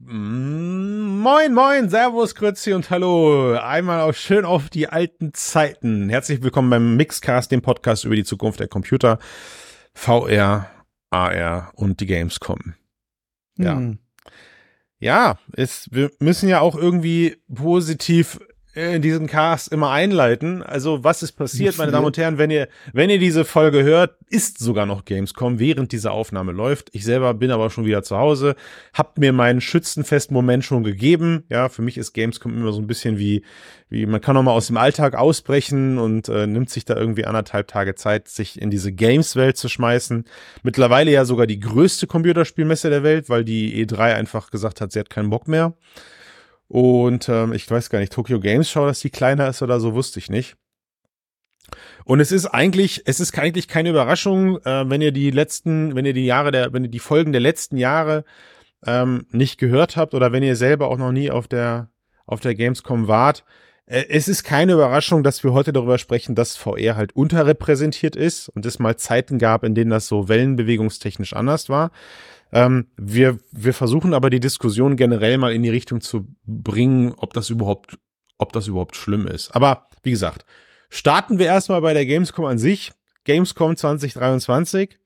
Moin, moin, Servus, Grüezi und Hallo. Einmal auch schön auf die alten Zeiten. Herzlich willkommen beim Mixcast, dem Podcast über die Zukunft der Computer, VR, AR und die Gamescom. Ja. Hm. Ja, es, wir müssen ja auch irgendwie positiv diesen Cast immer einleiten. Also was ist passiert, meine Damen und Herren, wenn ihr, wenn ihr diese Folge hört, ist sogar noch Gamescom, während diese Aufnahme läuft. Ich selber bin aber schon wieder zu Hause, hab mir meinen schützenfesten Moment schon gegeben. Ja, für mich ist Gamescom immer so ein bisschen wie, wie man kann noch mal aus dem Alltag ausbrechen und äh, nimmt sich da irgendwie anderthalb Tage Zeit, sich in diese Games-Welt zu schmeißen. Mittlerweile ja sogar die größte Computerspielmesse der Welt, weil die E3 einfach gesagt hat, sie hat keinen Bock mehr. Und ähm, ich weiß gar nicht, Tokyo Games Show, dass die kleiner ist oder so, wusste ich nicht. Und es ist eigentlich, es ist eigentlich keine Überraschung, äh, wenn ihr die letzten, wenn ihr die Jahre der, wenn ihr die Folgen der letzten Jahre ähm, nicht gehört habt oder wenn ihr selber auch noch nie auf der auf der Gamescom wart. Äh, es ist keine Überraschung, dass wir heute darüber sprechen, dass VR halt unterrepräsentiert ist und es mal Zeiten gab, in denen das so wellenbewegungstechnisch anders war. Ähm, wir, wir versuchen aber die Diskussion generell mal in die Richtung zu bringen, ob das überhaupt, ob das überhaupt schlimm ist. Aber wie gesagt, starten wir erstmal bei der Gamescom an sich. Gamescom 2023.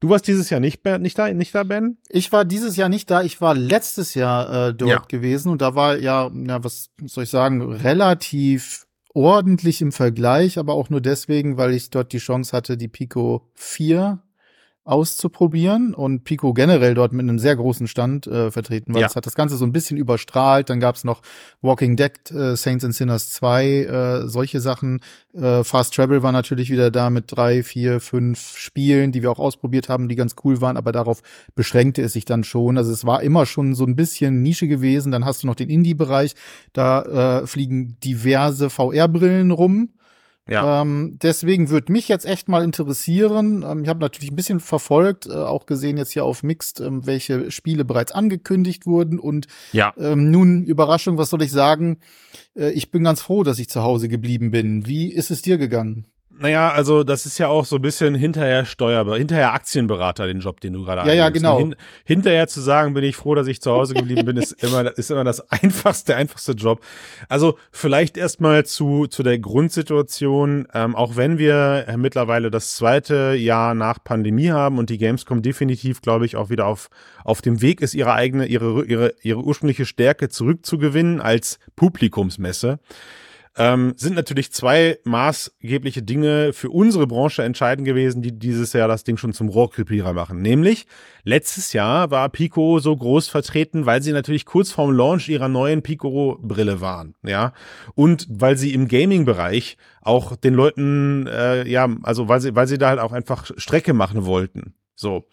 Du warst dieses Jahr nicht, nicht da, nicht da, Ben? Ich war dieses Jahr nicht da. Ich war letztes Jahr äh, dort ja. gewesen und da war ja, ja, was soll ich sagen, relativ ordentlich im Vergleich, aber auch nur deswegen, weil ich dort die Chance hatte, die Pico 4 auszuprobieren und Pico generell dort mit einem sehr großen Stand äh, vertreten war. Ja. Das hat das Ganze so ein bisschen überstrahlt. Dann gab's noch Walking Dead, äh, Saints and Sinners 2, äh, solche Sachen. Äh, Fast Travel war natürlich wieder da mit drei, vier, fünf Spielen, die wir auch ausprobiert haben, die ganz cool waren, aber darauf beschränkte es sich dann schon. Also es war immer schon so ein bisschen Nische gewesen. Dann hast du noch den Indie-Bereich, da äh, fliegen diverse VR-Brillen rum ja. Ähm, deswegen würde mich jetzt echt mal interessieren. Ähm, ich habe natürlich ein bisschen verfolgt, äh, auch gesehen jetzt hier auf Mixed, ähm, welche Spiele bereits angekündigt wurden. Und ja. ähm, nun, Überraschung, was soll ich sagen? Äh, ich bin ganz froh, dass ich zu Hause geblieben bin. Wie ist es dir gegangen? Naja, also das ist ja auch so ein bisschen hinterher Steuerber, hinterher Aktienberater, den Job, den du gerade Ja, ja, genau. Hin, hinterher zu sagen, bin ich froh, dass ich zu Hause geblieben bin, ist immer, ist immer das einfachste, einfachste Job. Also vielleicht erstmal zu, zu der Grundsituation, ähm, auch wenn wir mittlerweile das zweite Jahr nach Pandemie haben und die Gamescom definitiv, glaube ich, auch wieder auf, auf dem Weg ist, ihre eigene, ihre, ihre, ihre ursprüngliche Stärke zurückzugewinnen als Publikumsmesse ähm, sind natürlich zwei maßgebliche Dinge für unsere Branche entscheidend gewesen, die dieses Jahr das Ding schon zum Rohrkrepierer machen. Nämlich, letztes Jahr war Pico so groß vertreten, weil sie natürlich kurz vorm Launch ihrer neuen Pico-Brille waren, ja. Und weil sie im Gaming-Bereich auch den Leuten, äh, ja, also weil sie, weil sie da halt auch einfach Strecke machen wollten. So.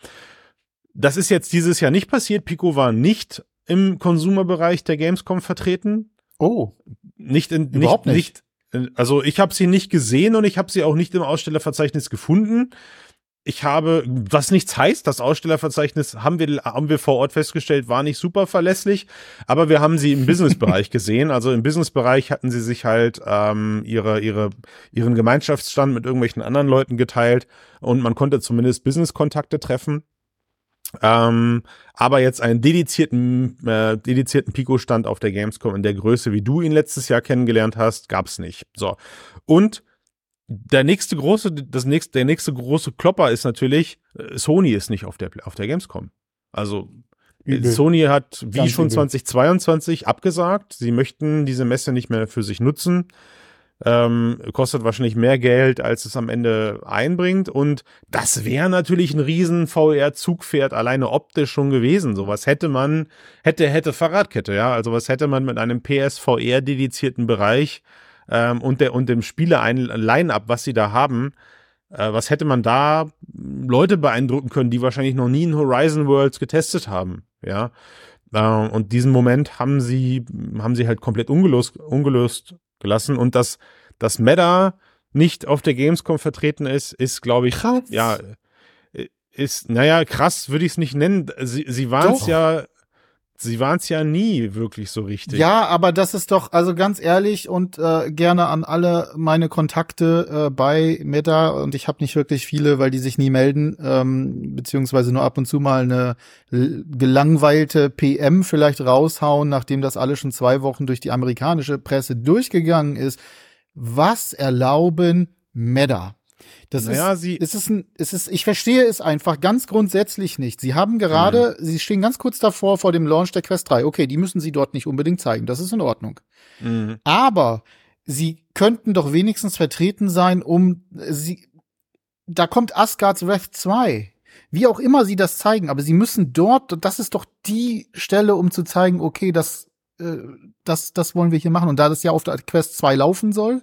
Das ist jetzt dieses Jahr nicht passiert. Pico war nicht im Consumer-Bereich der Gamescom vertreten. Oh. Nicht in, Überhaupt nicht, nicht. Also ich habe sie nicht gesehen und ich habe sie auch nicht im Ausstellerverzeichnis gefunden. Ich habe, was nichts heißt, das Ausstellerverzeichnis haben wir, haben wir vor Ort festgestellt, war nicht super verlässlich, aber wir haben sie im Businessbereich gesehen. Also im Businessbereich hatten sie sich halt ähm, ihre, ihre, ihren Gemeinschaftsstand mit irgendwelchen anderen Leuten geteilt und man konnte zumindest Businesskontakte treffen. Ähm, aber jetzt einen dedizierten, äh, dedizierten Pico-Stand auf der Gamescom in der Größe, wie du ihn letztes Jahr kennengelernt hast, gab's nicht. So. Und der nächste große, das nächste, der nächste große Klopper ist natürlich, äh, Sony ist nicht auf der, auf der Gamescom. Also, Übel. Sony hat wie Ganz schon übel. 2022 abgesagt. Sie möchten diese Messe nicht mehr für sich nutzen ähm, kostet wahrscheinlich mehr Geld, als es am Ende einbringt. Und das wäre natürlich ein riesen VR-Zugpferd alleine optisch schon gewesen. Sowas hätte man, hätte, hätte Fahrradkette, ja. Also was hätte man mit einem PSVR-dedizierten Bereich ähm, und, der, und dem Spiele-Line-Up, was sie da haben, äh, was hätte man da Leute beeindrucken können, die wahrscheinlich noch nie in Horizon Worlds getestet haben, ja. Äh, und diesen Moment haben sie, haben sie halt komplett ungelöst, ungelöst gelassen. Und dass, dass Meta nicht auf der Gamescom vertreten ist, ist, glaube ich, krass. ja, ist, naja, krass würde ich es nicht nennen. Sie, sie waren es ja, sie waren es ja nie wirklich so richtig. Ja, aber das ist doch, also ganz ehrlich und äh, gerne an alle meine Kontakte äh, bei Meta und ich habe nicht wirklich viele, weil die sich nie melden, ähm, beziehungsweise nur ab und zu mal eine gelangweilte PM vielleicht raushauen, nachdem das alles schon zwei Wochen durch die amerikanische Presse durchgegangen ist. Was erlauben Meta? Das naja, ist, sie es ist ein, es ist, ich verstehe es einfach ganz grundsätzlich nicht. Sie haben gerade, mhm. sie stehen ganz kurz davor vor dem Launch der Quest 3. Okay, die müssen sie dort nicht unbedingt zeigen. Das ist in Ordnung. Mhm. Aber sie könnten doch wenigstens vertreten sein, um sie, da kommt Asgard's Wrath 2. Wie auch immer sie das zeigen, aber sie müssen dort, das ist doch die Stelle, um zu zeigen, okay, das, äh, das, das wollen wir hier machen. Und da das ja auf der Quest 2 laufen soll,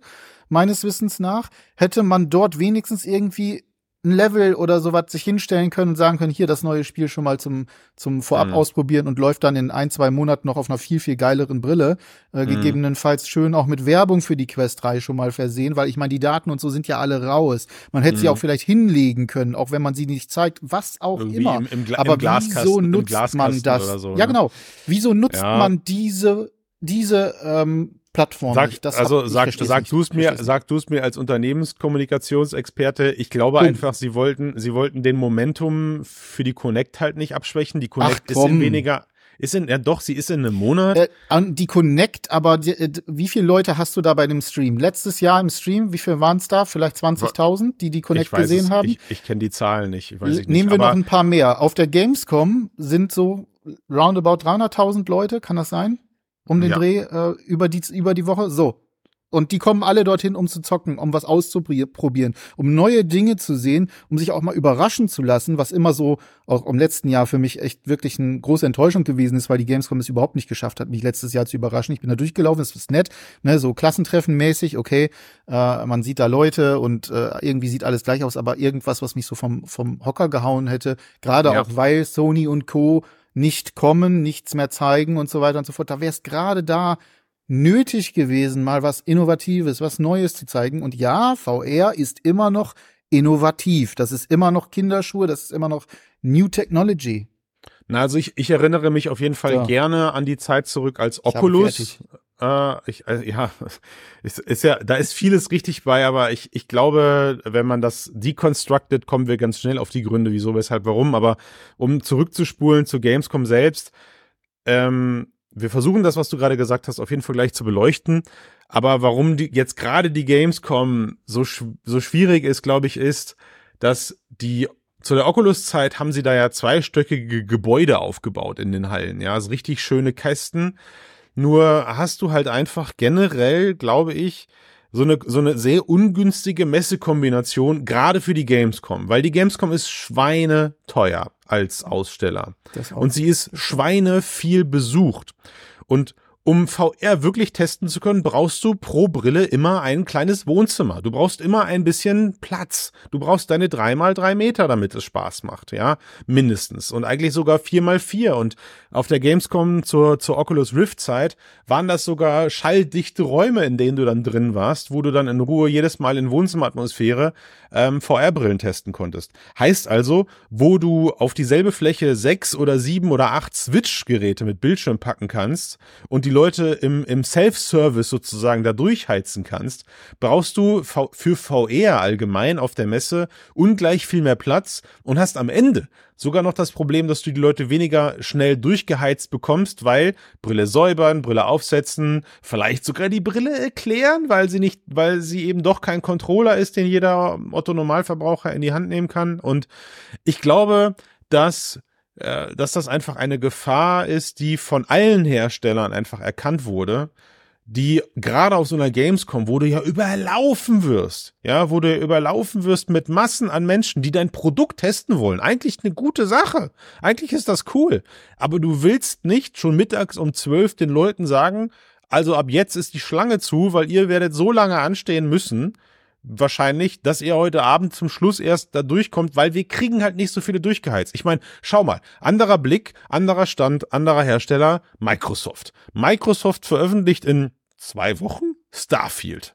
meines Wissens nach, hätte man dort wenigstens irgendwie ein Level oder sowas sich hinstellen können und sagen können, hier das neue Spiel schon mal zum, zum Vorab mhm. ausprobieren und läuft dann in ein, zwei Monaten noch auf einer viel, viel geileren Brille. Äh, mhm. Gegebenenfalls schön auch mit Werbung für die Quest 3 schon mal versehen, weil ich meine, die Daten und so sind ja alle raus. Man hätte mhm. sie auch vielleicht hinlegen können, auch wenn man sie nicht zeigt, was auch Irgendwie immer. Im, im, Aber wieso nutzt man das? So, ja, ne? genau. Wieso nutzt ja. man diese, diese ähm, Plattform. Sag, das also sag, sag du es mir, sag du es mir als Unternehmenskommunikationsexperte. Ich glaube Boom. einfach, sie wollten, sie wollten den Momentum für die Connect halt nicht abschwächen. Die Connect Ach, ist in weniger, ist in, ja doch, sie ist in einem Monat. Äh, die Connect, aber die, äh, wie viele Leute hast du da bei dem Stream? Letztes Jahr im Stream, wie viel waren es da? Vielleicht 20.000, die die Connect gesehen es, haben? Ich, ich kenne die Zahlen nicht, ich weiß nicht. Nehmen wir noch ein paar mehr. Auf der Gamescom sind so roundabout 300.000 Leute, kann das sein? Um den ja. Dreh äh, über, die, über die Woche. So. Und die kommen alle dorthin, um zu zocken, um was auszuprobieren, um neue Dinge zu sehen, um sich auch mal überraschen zu lassen, was immer so auch im letzten Jahr für mich echt wirklich eine große Enttäuschung gewesen ist, weil die Gamescom es überhaupt nicht geschafft hat, mich letztes Jahr zu überraschen. Ich bin da durchgelaufen, es ist nett, ne, so Klassentreffen mäßig, okay, äh, man sieht da Leute und äh, irgendwie sieht alles gleich aus, aber irgendwas, was mich so vom, vom Hocker gehauen hätte, gerade ja. auch weil Sony und Co nicht kommen, nichts mehr zeigen und so weiter und so fort. Da wäre es gerade da nötig gewesen, mal was Innovatives, was Neues zu zeigen. Und ja, VR ist immer noch innovativ. Das ist immer noch Kinderschuhe, das ist immer noch New Technology. Na, also ich, ich erinnere mich auf jeden Fall ja. gerne an die Zeit zurück, als Oculus äh, ich, äh, ja, ist, ist ja, da ist vieles richtig bei, aber ich, ich glaube, wenn man das deconstructed, kommen wir ganz schnell auf die Gründe, wieso, weshalb, warum. Aber um zurückzuspulen zu Gamescom selbst, ähm, wir versuchen das, was du gerade gesagt hast, auf jeden Fall gleich zu beleuchten. Aber warum die, jetzt gerade die Gamescom so, so schwierig ist, glaube ich, ist, dass die zu der Oculus-Zeit haben sie da ja zweistöckige Gebäude aufgebaut in den Hallen, ja, also richtig schöne Kästen nur hast du halt einfach generell, glaube ich, so eine, so eine sehr ungünstige Messekombination, gerade für die Gamescom, weil die Gamescom ist schweine teuer als Aussteller. Und sie ist schweine viel besucht. Und um VR wirklich testen zu können, brauchst du pro Brille immer ein kleines Wohnzimmer. Du brauchst immer ein bisschen Platz. Du brauchst deine drei mal drei Meter, damit es Spaß macht, ja, mindestens. Und eigentlich sogar vier mal vier. Und auf der Gamescom zur, zur Oculus Rift Zeit waren das sogar schalldichte Räume, in denen du dann drin warst, wo du dann in Ruhe jedes Mal in Wohnzimmeratmosphäre ähm, VR-Brillen testen konntest. Heißt also, wo du auf dieselbe Fläche sechs oder sieben oder acht Switch-Geräte mit Bildschirm packen kannst und die Leute im, im Self-Service sozusagen da durchheizen kannst, brauchst du für VR allgemein auf der Messe ungleich viel mehr Platz und hast am Ende sogar noch das Problem, dass du die Leute weniger schnell durchgeheizt bekommst, weil Brille säubern, Brille aufsetzen, vielleicht sogar die Brille erklären, weil sie nicht, weil sie eben doch kein Controller ist, den jeder Otto Normalverbraucher in die Hand nehmen kann. Und ich glaube, dass äh, dass das einfach eine Gefahr ist, die von allen Herstellern einfach erkannt wurde, die gerade auf so einer Gamescom, wo du ja überlaufen wirst, ja, wo du überlaufen wirst mit Massen an Menschen, die dein Produkt testen wollen. Eigentlich eine gute Sache. Eigentlich ist das cool. Aber du willst nicht schon mittags um zwölf den Leuten sagen, also ab jetzt ist die Schlange zu, weil ihr werdet so lange anstehen müssen, wahrscheinlich, dass ihr heute Abend zum Schluss erst da durchkommt, weil wir kriegen halt nicht so viele durchgeheizt. Ich meine, schau mal, anderer Blick, anderer Stand, anderer Hersteller, Microsoft. Microsoft veröffentlicht in zwei Wochen Starfield.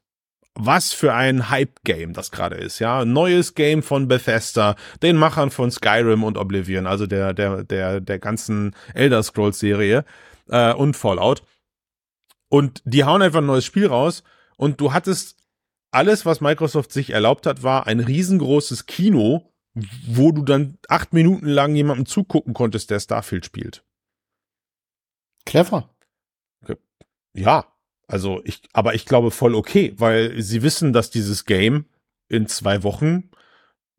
was für ein Hype-Game das gerade ist, ja. Neues Game von Bethesda, den Machern von Skyrim und Oblivion, also der, der, der, der ganzen Elder Scrolls-Serie äh, und Fallout. Und die hauen einfach ein neues Spiel raus und du hattest alles, was Microsoft sich erlaubt hat, war ein riesengroßes Kino, wo du dann acht Minuten lang jemandem zugucken konntest, der Starfield spielt. Clever. Ja, also ich, aber ich glaube voll okay, weil sie wissen, dass dieses Game in zwei Wochen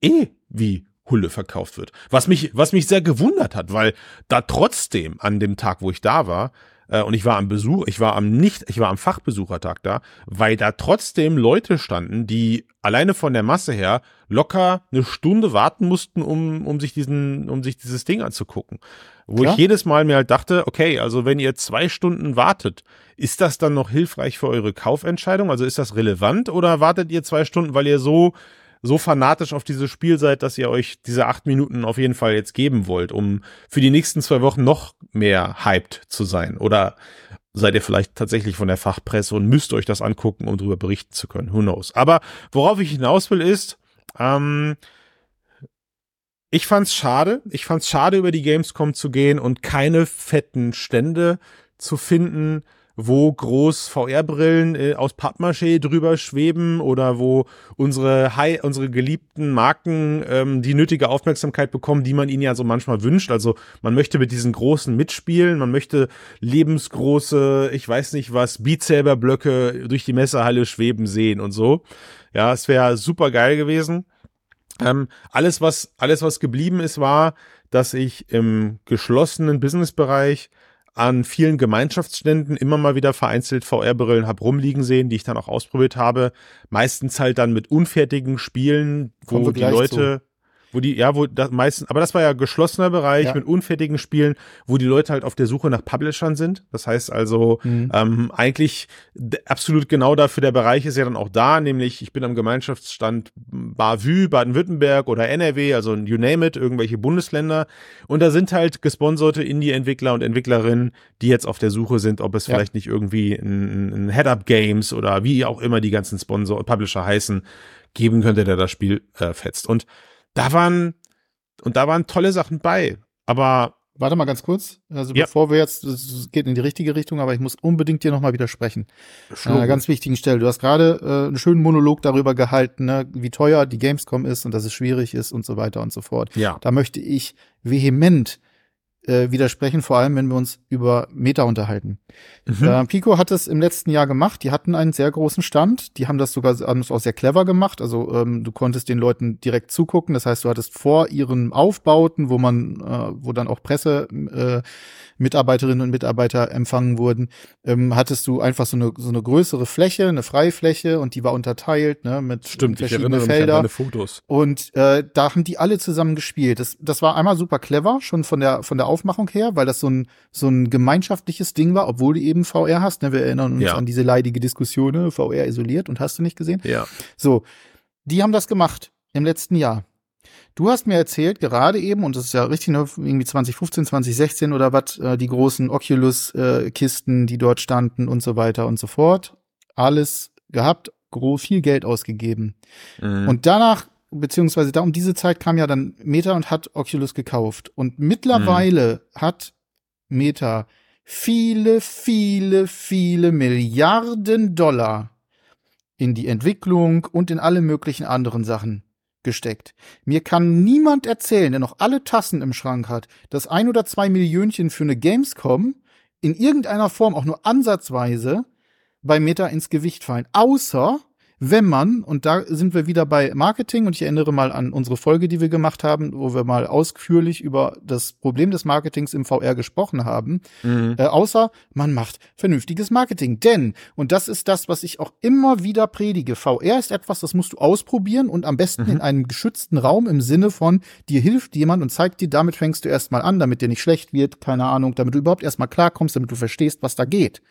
eh wie Hulle verkauft wird. Was mich, was mich sehr gewundert hat, weil da trotzdem an dem Tag, wo ich da war, äh, und ich war am Besuch, ich war am nicht, ich war am Fachbesuchertag da, weil da trotzdem Leute standen, die alleine von der Masse her locker eine Stunde warten mussten, um, um sich diesen, um sich dieses Ding anzugucken. Wo Klar. ich jedes Mal mir halt dachte, okay, also wenn ihr zwei Stunden wartet, ist das dann noch hilfreich für eure Kaufentscheidung? Also ist das relevant oder wartet ihr zwei Stunden, weil ihr so so fanatisch auf dieses Spiel seid, dass ihr euch diese acht Minuten auf jeden Fall jetzt geben wollt, um für die nächsten zwei Wochen noch mehr hyped zu sein? Oder seid ihr vielleicht tatsächlich von der Fachpresse und müsst euch das angucken, um darüber berichten zu können? Who knows? Aber worauf ich hinaus will, ist, ähm, ich fand's schade. Ich fand's schade, über die Gamescom zu gehen und keine fetten Stände zu finden, wo groß VR-Brillen äh, aus Pappmaché drüber schweben oder wo unsere High, unsere geliebten Marken ähm, die nötige Aufmerksamkeit bekommen, die man ihnen ja so manchmal wünscht. Also man möchte mit diesen großen mitspielen, man möchte lebensgroße, ich weiß nicht was, Beat Saber Blöcke durch die Messerhalle schweben sehen und so. Ja, es wäre super geil gewesen. Ähm, alles was alles was geblieben ist, war, dass ich im geschlossenen Businessbereich an vielen Gemeinschaftsständen immer mal wieder vereinzelt VR-Brillen habe rumliegen sehen, die ich dann auch ausprobiert habe. Meistens halt dann mit unfertigen Spielen, wo die Leute, zu wo die, ja, wo das meistens, aber das war ja geschlossener Bereich ja. mit unfertigen Spielen, wo die Leute halt auf der Suche nach Publishern sind. Das heißt also, mhm. ähm, eigentlich absolut genau dafür der Bereich ist ja dann auch da, nämlich ich bin am Gemeinschaftsstand Bavü, Baden-Württemberg oder NRW, also you name it, irgendwelche Bundesländer. Und da sind halt gesponserte Indie-Entwickler und Entwicklerinnen, die jetzt auf der Suche sind, ob es ja. vielleicht nicht irgendwie ein, ein Head-Up-Games oder wie auch immer die ganzen Sponsor, Publisher heißen, geben könnte, der das Spiel äh, fetzt. Und da waren, und da waren tolle Sachen bei. Aber Warte mal ganz kurz. Also ja. bevor wir jetzt, es geht in die richtige Richtung, aber ich muss unbedingt dir nochmal widersprechen. An einer ganz wichtigen Stelle. Du hast gerade äh, einen schönen Monolog darüber gehalten, ne, wie teuer die Gamescom ist und dass es schwierig ist und so weiter und so fort. Ja. Da möchte ich vehement äh, widersprechen, vor allem wenn wir uns über Meta unterhalten. Mhm. Äh, Pico hat es im letzten Jahr gemacht. Die hatten einen sehr großen Stand. Die haben das sogar haben das auch sehr clever gemacht. Also ähm, du konntest den Leuten direkt zugucken. Das heißt, du hattest vor ihren Aufbauten, wo man, äh, wo dann auch Presse äh, Mitarbeiterinnen und Mitarbeiter empfangen wurden, ähm, hattest du einfach so eine, so eine größere Fläche, eine Freifläche und die war unterteilt ne, mit Stimmt, verschiedenen Felder. Fotos. Und äh, da haben die alle zusammen gespielt. Das, das war einmal super clever, schon von der, von der Aufmachung her, weil das so ein, so ein gemeinschaftliches Ding war, obwohl du eben VR hast. Ne? Wir erinnern uns ja. an diese leidige Diskussion, ne? VR isoliert und hast du nicht gesehen? Ja. So, die haben das gemacht im letzten Jahr. Du hast mir erzählt, gerade eben, und das ist ja richtig, ne, irgendwie 2015, 2016 oder was, äh, die großen Oculus-Kisten, äh, die dort standen und so weiter und so fort. Alles gehabt, viel Geld ausgegeben. Mhm. Und danach, beziehungsweise da um diese Zeit kam ja dann Meta und hat Oculus gekauft. Und mittlerweile mhm. hat Meta viele, viele, viele Milliarden Dollar in die Entwicklung und in alle möglichen anderen Sachen gesteckt. Mir kann niemand erzählen, der noch alle Tassen im Schrank hat, dass ein oder zwei Millionchen für eine Gamescom in irgendeiner Form auch nur ansatzweise bei Meta ins Gewicht fallen. Außer wenn man, und da sind wir wieder bei Marketing, und ich erinnere mal an unsere Folge, die wir gemacht haben, wo wir mal ausführlich über das Problem des Marketings im VR gesprochen haben, mhm. äh, außer man macht vernünftiges Marketing. Denn, und das ist das, was ich auch immer wieder predige, VR ist etwas, das musst du ausprobieren und am besten mhm. in einem geschützten Raum im Sinne von, dir hilft jemand und zeigt dir, damit fängst du erstmal an, damit dir nicht schlecht wird, keine Ahnung, damit du überhaupt erstmal klarkommst, damit du verstehst, was da geht.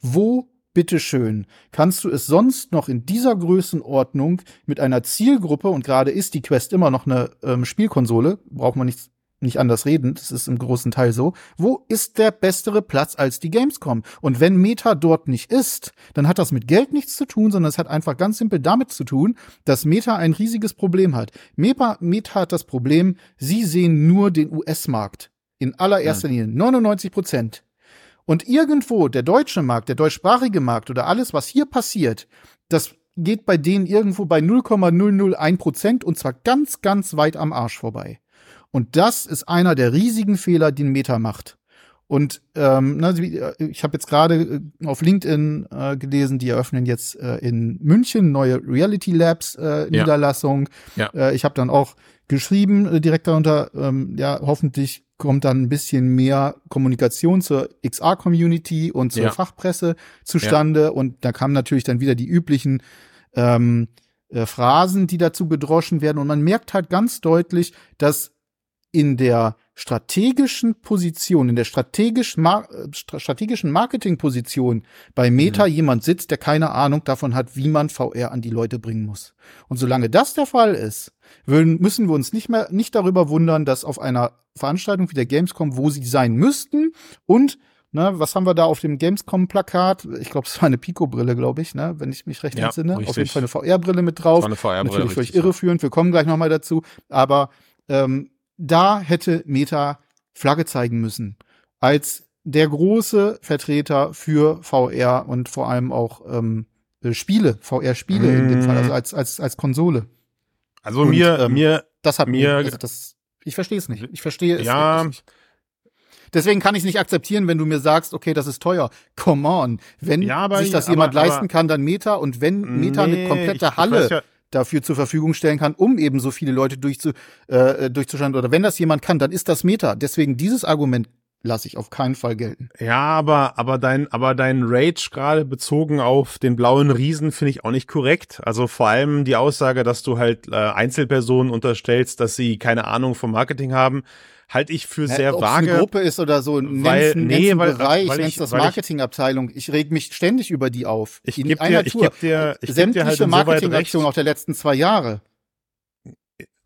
Wo bitteschön, kannst du es sonst noch in dieser Größenordnung mit einer Zielgruppe, und gerade ist die Quest immer noch eine ähm, Spielkonsole, braucht man nicht nicht anders reden, das ist im großen Teil so, wo ist der bessere Platz als die Gamescom? Und wenn Meta dort nicht ist, dann hat das mit Geld nichts zu tun, sondern es hat einfach ganz simpel damit zu tun, dass Meta ein riesiges Problem hat. Meta, Meta hat das Problem, sie sehen nur den US-Markt. In allererster ja. Linie. 99 Prozent. Und irgendwo der deutsche Markt, der deutschsprachige Markt oder alles, was hier passiert, das geht bei denen irgendwo bei 0,001 Prozent und zwar ganz, ganz weit am Arsch vorbei. Und das ist einer der riesigen Fehler, den Meta macht. Und ähm, na, äh, ich habe jetzt gerade äh, auf LinkedIn äh, gelesen, die eröffnen jetzt äh, in München neue Reality Labs äh, Niederlassung. Ja. Äh, ich habe dann auch geschrieben äh, direkt darunter, ähm, ja hoffentlich kommt dann ein bisschen mehr Kommunikation zur XR-Community und zur ja. Fachpresse zustande. Und da kamen natürlich dann wieder die üblichen ähm, äh, Phrasen, die dazu gedroschen werden. Und man merkt halt ganz deutlich, dass in der strategischen Position, in der strategisch Mar strategischen Marketingposition bei Meta mhm. jemand sitzt, der keine Ahnung davon hat, wie man VR an die Leute bringen muss. Und solange das der Fall ist, müssen wir uns nicht mehr nicht darüber wundern, dass auf einer Veranstaltung wie der Gamescom, wo sie sein müssten und Ne, was haben wir da auf dem Gamescom-Plakat? Ich glaube, es war eine Pico-Brille, glaube ich, ne, wenn ich mich recht ja, entsinne. Richtig. Auf jeden Fall eine VR-Brille mit drauf. Eine VR-Brille. Natürlich völlig irreführend. Wir kommen gleich nochmal dazu. Aber ähm, da hätte Meta Flagge zeigen müssen. Als der große Vertreter für VR und vor allem auch ähm, äh, Spiele, VR-Spiele mm. in dem Fall, also mhm. als, als, als Konsole. Also und, mir, ähm, mir, das hat mir, also das, ich verstehe es nicht. Ich verstehe es ja. nicht. Deswegen kann ich es nicht akzeptieren, wenn du mir sagst, okay, das ist teuer. Come on. Wenn ja, sich das jemand aber, leisten kann, dann Meta. Und wenn Meta nee, eine komplette ich, Halle ich ja, dafür zur Verfügung stellen kann, um eben so viele Leute durchzu, äh, durchzuschauen. Oder wenn das jemand kann, dann ist das Meta. Deswegen dieses Argument lasse ich auf keinen Fall gelten. Ja, aber aber dein aber dein Rage gerade bezogen auf den blauen Riesen finde ich auch nicht korrekt. Also vor allem die Aussage, dass du halt äh, Einzelpersonen unterstellst, dass sie keine Ahnung vom Marketing haben halte ich für sehr ja, vage. eine Gruppe ist oder so, weil, nee, weil, Bereich, weil ich, das Marketingabteilung. Ich, ich reg mich ständig über die auf. Ich gebe dir, ich geb dir, ich geb dir halt Marketingaktionen auch der letzten zwei Jahre.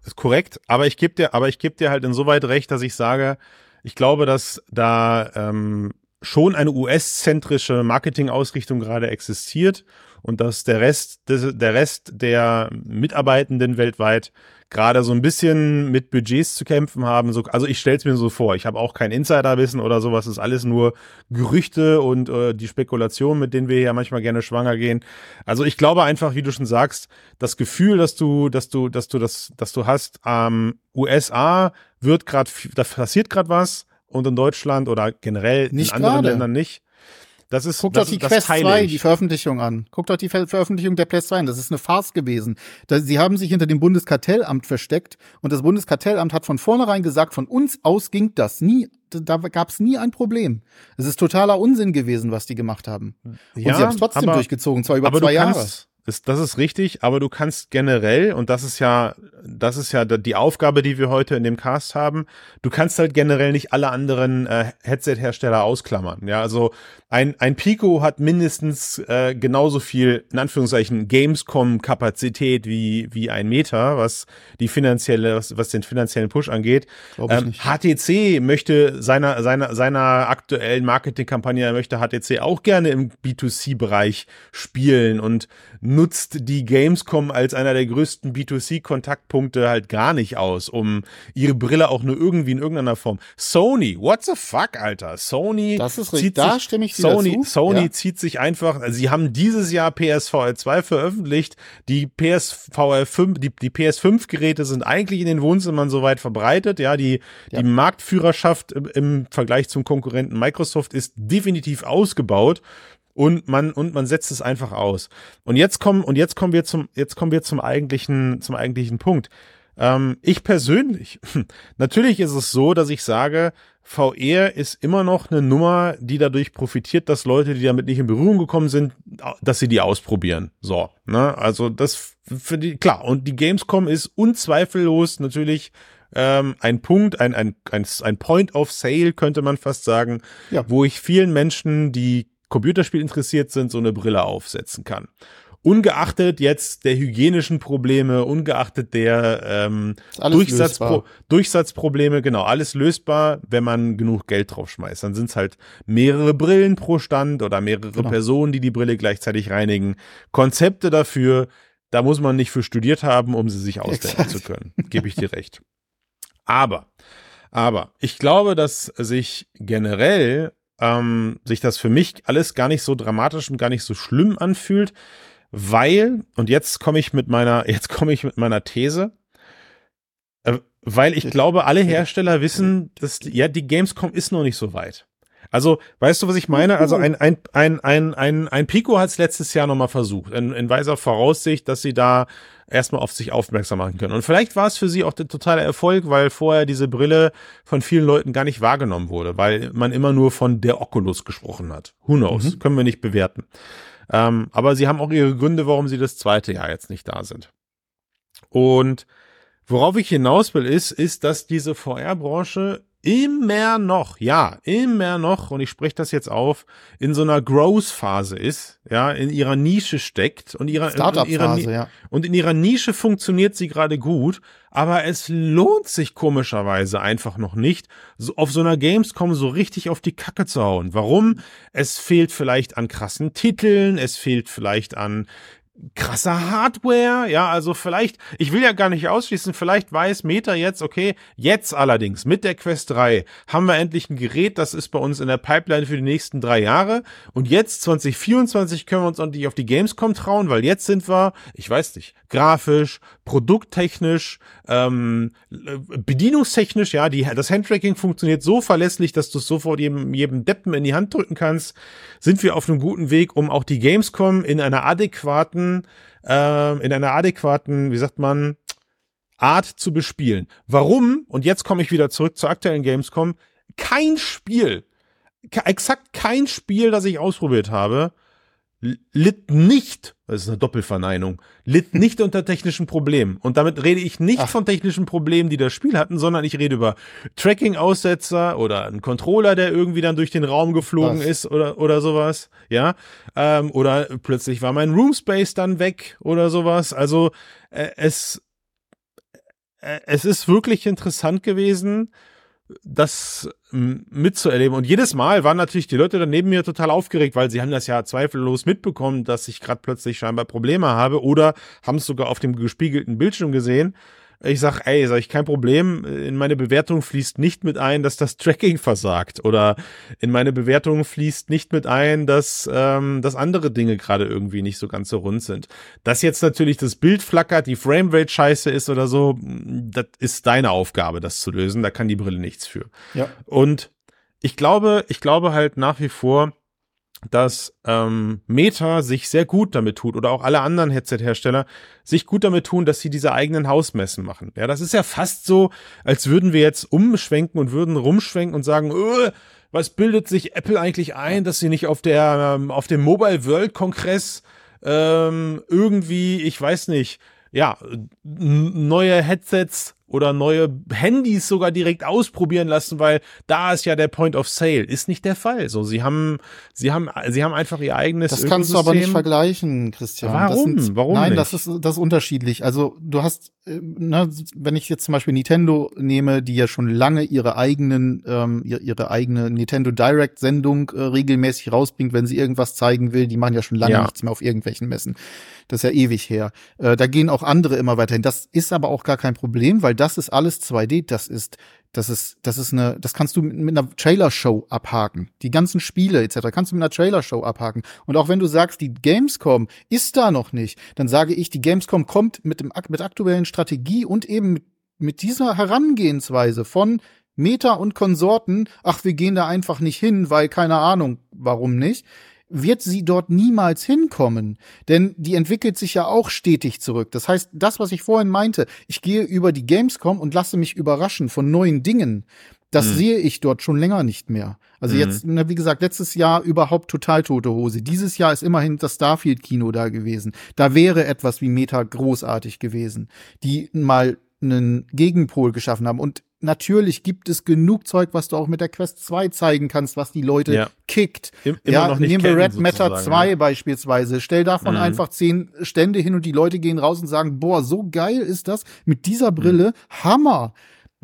ist korrekt, aber ich gebe dir, aber ich gebe dir halt insoweit recht, dass ich sage, ich glaube, dass da ähm, schon eine US-zentrische Marketingausrichtung gerade existiert und dass der Rest, der Rest der Mitarbeitenden weltweit gerade so ein bisschen mit Budgets zu kämpfen haben. So, also ich stelle es mir so vor. Ich habe auch kein Insiderwissen oder sowas. Es ist alles nur Gerüchte und äh, die Spekulation, mit denen wir ja manchmal gerne schwanger gehen. Also ich glaube einfach, wie du schon sagst, das Gefühl, dass du, dass du, dass du das, dass du hast, ähm, USA wird gerade, da passiert gerade was und in Deutschland oder generell nicht in anderen grade. Ländern nicht. Das ist, Guckt das, doch die Quest 2, die Veröffentlichung an. Guckt doch die Ver Veröffentlichung der Quest 2 an. Das ist eine Farce gewesen. Da, sie haben sich hinter dem Bundeskartellamt versteckt und das Bundeskartellamt hat von vornherein gesagt, von uns aus ging das nie. Da gab es nie ein Problem. Es ist totaler Unsinn gewesen, was die gemacht haben. Und ja, sie haben es trotzdem aber, durchgezogen, zwar über zwei Jahre. Kannst, ist, das ist richtig, aber du kannst generell, und das ist ja, das ist ja die Aufgabe, die wir heute in dem Cast haben, du kannst halt generell nicht alle anderen äh, Headset-Hersteller ausklammern. Ja, also ein, ein Pico hat mindestens äh, genauso viel, in Anführungszeichen, Gamescom-Kapazität wie, wie ein Meta, was die finanzielle, was, was den finanziellen Push angeht. Ähm, HTC möchte seiner, seiner, seiner aktuellen Marketingkampagne, möchte HTC auch gerne im B2C-Bereich spielen und nutzt die Gamescom als einer der größten B2C-Kontaktpunkte halt gar nicht aus, um ihre Brille auch nur irgendwie in irgendeiner Form. Sony, what the fuck, Alter? Sony. Das ist richtig. Da stimme ich Sony, Sony ja. zieht sich einfach, also sie haben dieses Jahr PSVR 2 veröffentlicht. Die PSVR 5, die, die PS5 Geräte sind eigentlich in den Wohnzimmern soweit verbreitet. Ja, die, ja. die Marktführerschaft im, im Vergleich zum Konkurrenten Microsoft ist definitiv ausgebaut und man und man setzt es einfach aus. Und jetzt kommen und jetzt kommen wir zum jetzt kommen wir zum eigentlichen zum eigentlichen Punkt. Ähm, ich persönlich, natürlich ist es so, dass ich sage, VR ist immer noch eine Nummer, die dadurch profitiert, dass Leute, die damit nicht in Berührung gekommen sind, dass sie die ausprobieren. So, ne? Also das für die klar. Und die Gamescom ist unzweifellos natürlich ähm, ein Punkt, ein, ein, ein, ein Point of Sale, könnte man fast sagen, ja. wo ich vielen Menschen, die Computerspiel interessiert sind, so eine Brille aufsetzen kann. ungeachtet jetzt der hygienischen Probleme, ungeachtet der ähm, Durchsatzpro Durchsatzprobleme, genau, alles lösbar, wenn man genug Geld drauf schmeißt. Dann sind es halt mehrere Brillen pro Stand oder mehrere genau. Personen, die die Brille gleichzeitig reinigen. Konzepte dafür, da muss man nicht für studiert haben, um sie sich ausdenken zu können. Gebe ich dir recht. Aber, aber ich glaube, dass sich generell ähm, sich das für mich alles gar nicht so dramatisch und gar nicht so schlimm anfühlt, weil, und jetzt komme ich mit meiner, jetzt komme ich mit meiner These, äh, weil ich glaube, alle Hersteller wissen, dass, ja, die Gamescom ist noch nicht so weit. Also, weißt du, was ich meine? Also ein, ein, ein, ein, ein, ein Pico hat es letztes Jahr nochmal versucht, in, in weiser Voraussicht, dass sie da erstmal auf sich aufmerksam machen können. Und vielleicht war es für sie auch der totale Erfolg, weil vorher diese Brille von vielen Leuten gar nicht wahrgenommen wurde, weil man immer nur von der Oculus gesprochen hat. Who knows? Mhm. Können wir nicht bewerten. Ähm, aber sie haben auch ihre Gründe, warum sie das zweite Jahr jetzt nicht da sind. Und worauf ich hinaus will, ist, ist, dass diese VR-Branche immer noch, ja, immer noch, und ich spreche das jetzt auf, in so einer Growth-Phase ist, ja, in ihrer Nische steckt und ihrer, Startup-Phase, ja. Und in ihrer Nische funktioniert sie gerade gut, aber es lohnt sich komischerweise einfach noch nicht, so auf so einer Gamescom so richtig auf die Kacke zu hauen. Warum? Es fehlt vielleicht an krassen Titeln, es fehlt vielleicht an krasser Hardware, ja, also vielleicht, ich will ja gar nicht ausschließen, vielleicht weiß Meta jetzt, okay, jetzt allerdings mit der Quest 3 haben wir endlich ein Gerät, das ist bei uns in der Pipeline für die nächsten drei Jahre. Und jetzt 2024 können wir uns endlich auf die Gamescom trauen, weil jetzt sind wir, ich weiß nicht, grafisch, produkttechnisch, ähm, bedienungstechnisch, ja, die, das Handtracking funktioniert so verlässlich, dass du es sofort jedem, jedem Deppen in die Hand drücken kannst, sind wir auf einem guten Weg, um auch die Gamescom in einer adäquaten, äh, in einer adäquaten, wie sagt man, Art zu bespielen. Warum? Und jetzt komme ich wieder zurück zur aktuellen Gamescom. Kein Spiel, exakt kein Spiel, das ich ausprobiert habe, litt nicht, das ist eine Doppelverneinung, litt nicht unter technischen Problemen. Und damit rede ich nicht Ach. von technischen Problemen, die das Spiel hatten, sondern ich rede über Tracking-Aussetzer oder einen Controller, der irgendwie dann durch den Raum geflogen Was? ist oder, oder sowas, ja. Ähm, oder plötzlich war mein Roomspace dann weg oder sowas. Also äh, es, äh, es ist wirklich interessant gewesen, das mitzuerleben. Und jedes Mal waren natürlich die Leute daneben mir total aufgeregt, weil sie haben das ja zweifellos mitbekommen, dass ich gerade plötzlich scheinbar Probleme habe oder haben es sogar auf dem gespiegelten Bildschirm gesehen. Ich sag, ey, sag ich, kein Problem. In meine Bewertung fließt nicht mit ein, dass das Tracking versagt. Oder in meine Bewertung fließt nicht mit ein, dass, ähm, dass andere Dinge gerade irgendwie nicht so ganz so rund sind. Dass jetzt natürlich das Bild flackert, die Framerate scheiße ist oder so, das ist deine Aufgabe, das zu lösen. Da kann die Brille nichts für. Ja. Und ich glaube, ich glaube halt nach wie vor, dass ähm, Meta sich sehr gut damit tut oder auch alle anderen Headset-Hersteller sich gut damit tun, dass sie diese eigenen Hausmessen machen. Ja, das ist ja fast so, als würden wir jetzt umschwenken und würden rumschwenken und sagen, öh, was bildet sich Apple eigentlich ein, dass sie nicht auf der ähm, auf dem Mobile World Kongress ähm, irgendwie, ich weiß nicht, ja, neue Headsets oder neue Handys sogar direkt ausprobieren lassen, weil da ist ja der Point of Sale. Ist nicht der Fall. So, sie haben, sie haben, sie haben einfach ihr eigenes. Das kannst du aber nicht vergleichen, Christian. Warum? Sind, Warum nein, nicht? das ist, das ist unterschiedlich. Also du hast, äh, ne, wenn ich jetzt zum Beispiel Nintendo nehme, die ja schon lange ihre eigenen, ähm, ihre eigene Nintendo Direct Sendung äh, regelmäßig rausbringt, wenn sie irgendwas zeigen will, die machen ja schon lange ja. nichts mehr auf irgendwelchen Messen. Das ist ja ewig her. Äh, da gehen auch andere immer weiterhin. Das ist aber auch gar kein Problem, weil das ist alles 2D. Das ist, das ist, das ist eine, das kannst du mit, mit einer Trailer-Show abhaken. Die ganzen Spiele etc. kannst du mit einer Trailer-Show abhaken. Und auch wenn du sagst, die Gamescom ist da noch nicht, dann sage ich, die Gamescom kommt mit dem mit aktuellen Strategie und eben mit, mit dieser Herangehensweise von Meta und Konsorten, ach, wir gehen da einfach nicht hin, weil keine Ahnung, warum nicht wird sie dort niemals hinkommen. Denn die entwickelt sich ja auch stetig zurück. Das heißt, das, was ich vorhin meinte, ich gehe über die Gamescom und lasse mich überraschen von neuen Dingen. Das mhm. sehe ich dort schon länger nicht mehr. Also mhm. jetzt, wie gesagt, letztes Jahr überhaupt total tote Hose. Dieses Jahr ist immerhin das Starfield-Kino da gewesen. Da wäre etwas wie Meta großartig gewesen, die mal einen Gegenpol geschaffen haben. Und natürlich gibt es genug Zeug, was du auch mit der Quest 2 zeigen kannst, was die Leute ja. kickt. Im, ja, noch nicht nehmen wir Red Matter 2 ja. beispielsweise. Stell davon mhm. einfach zehn Stände hin und die Leute gehen raus und sagen, boah, so geil ist das mit dieser Brille. Mhm. Hammer.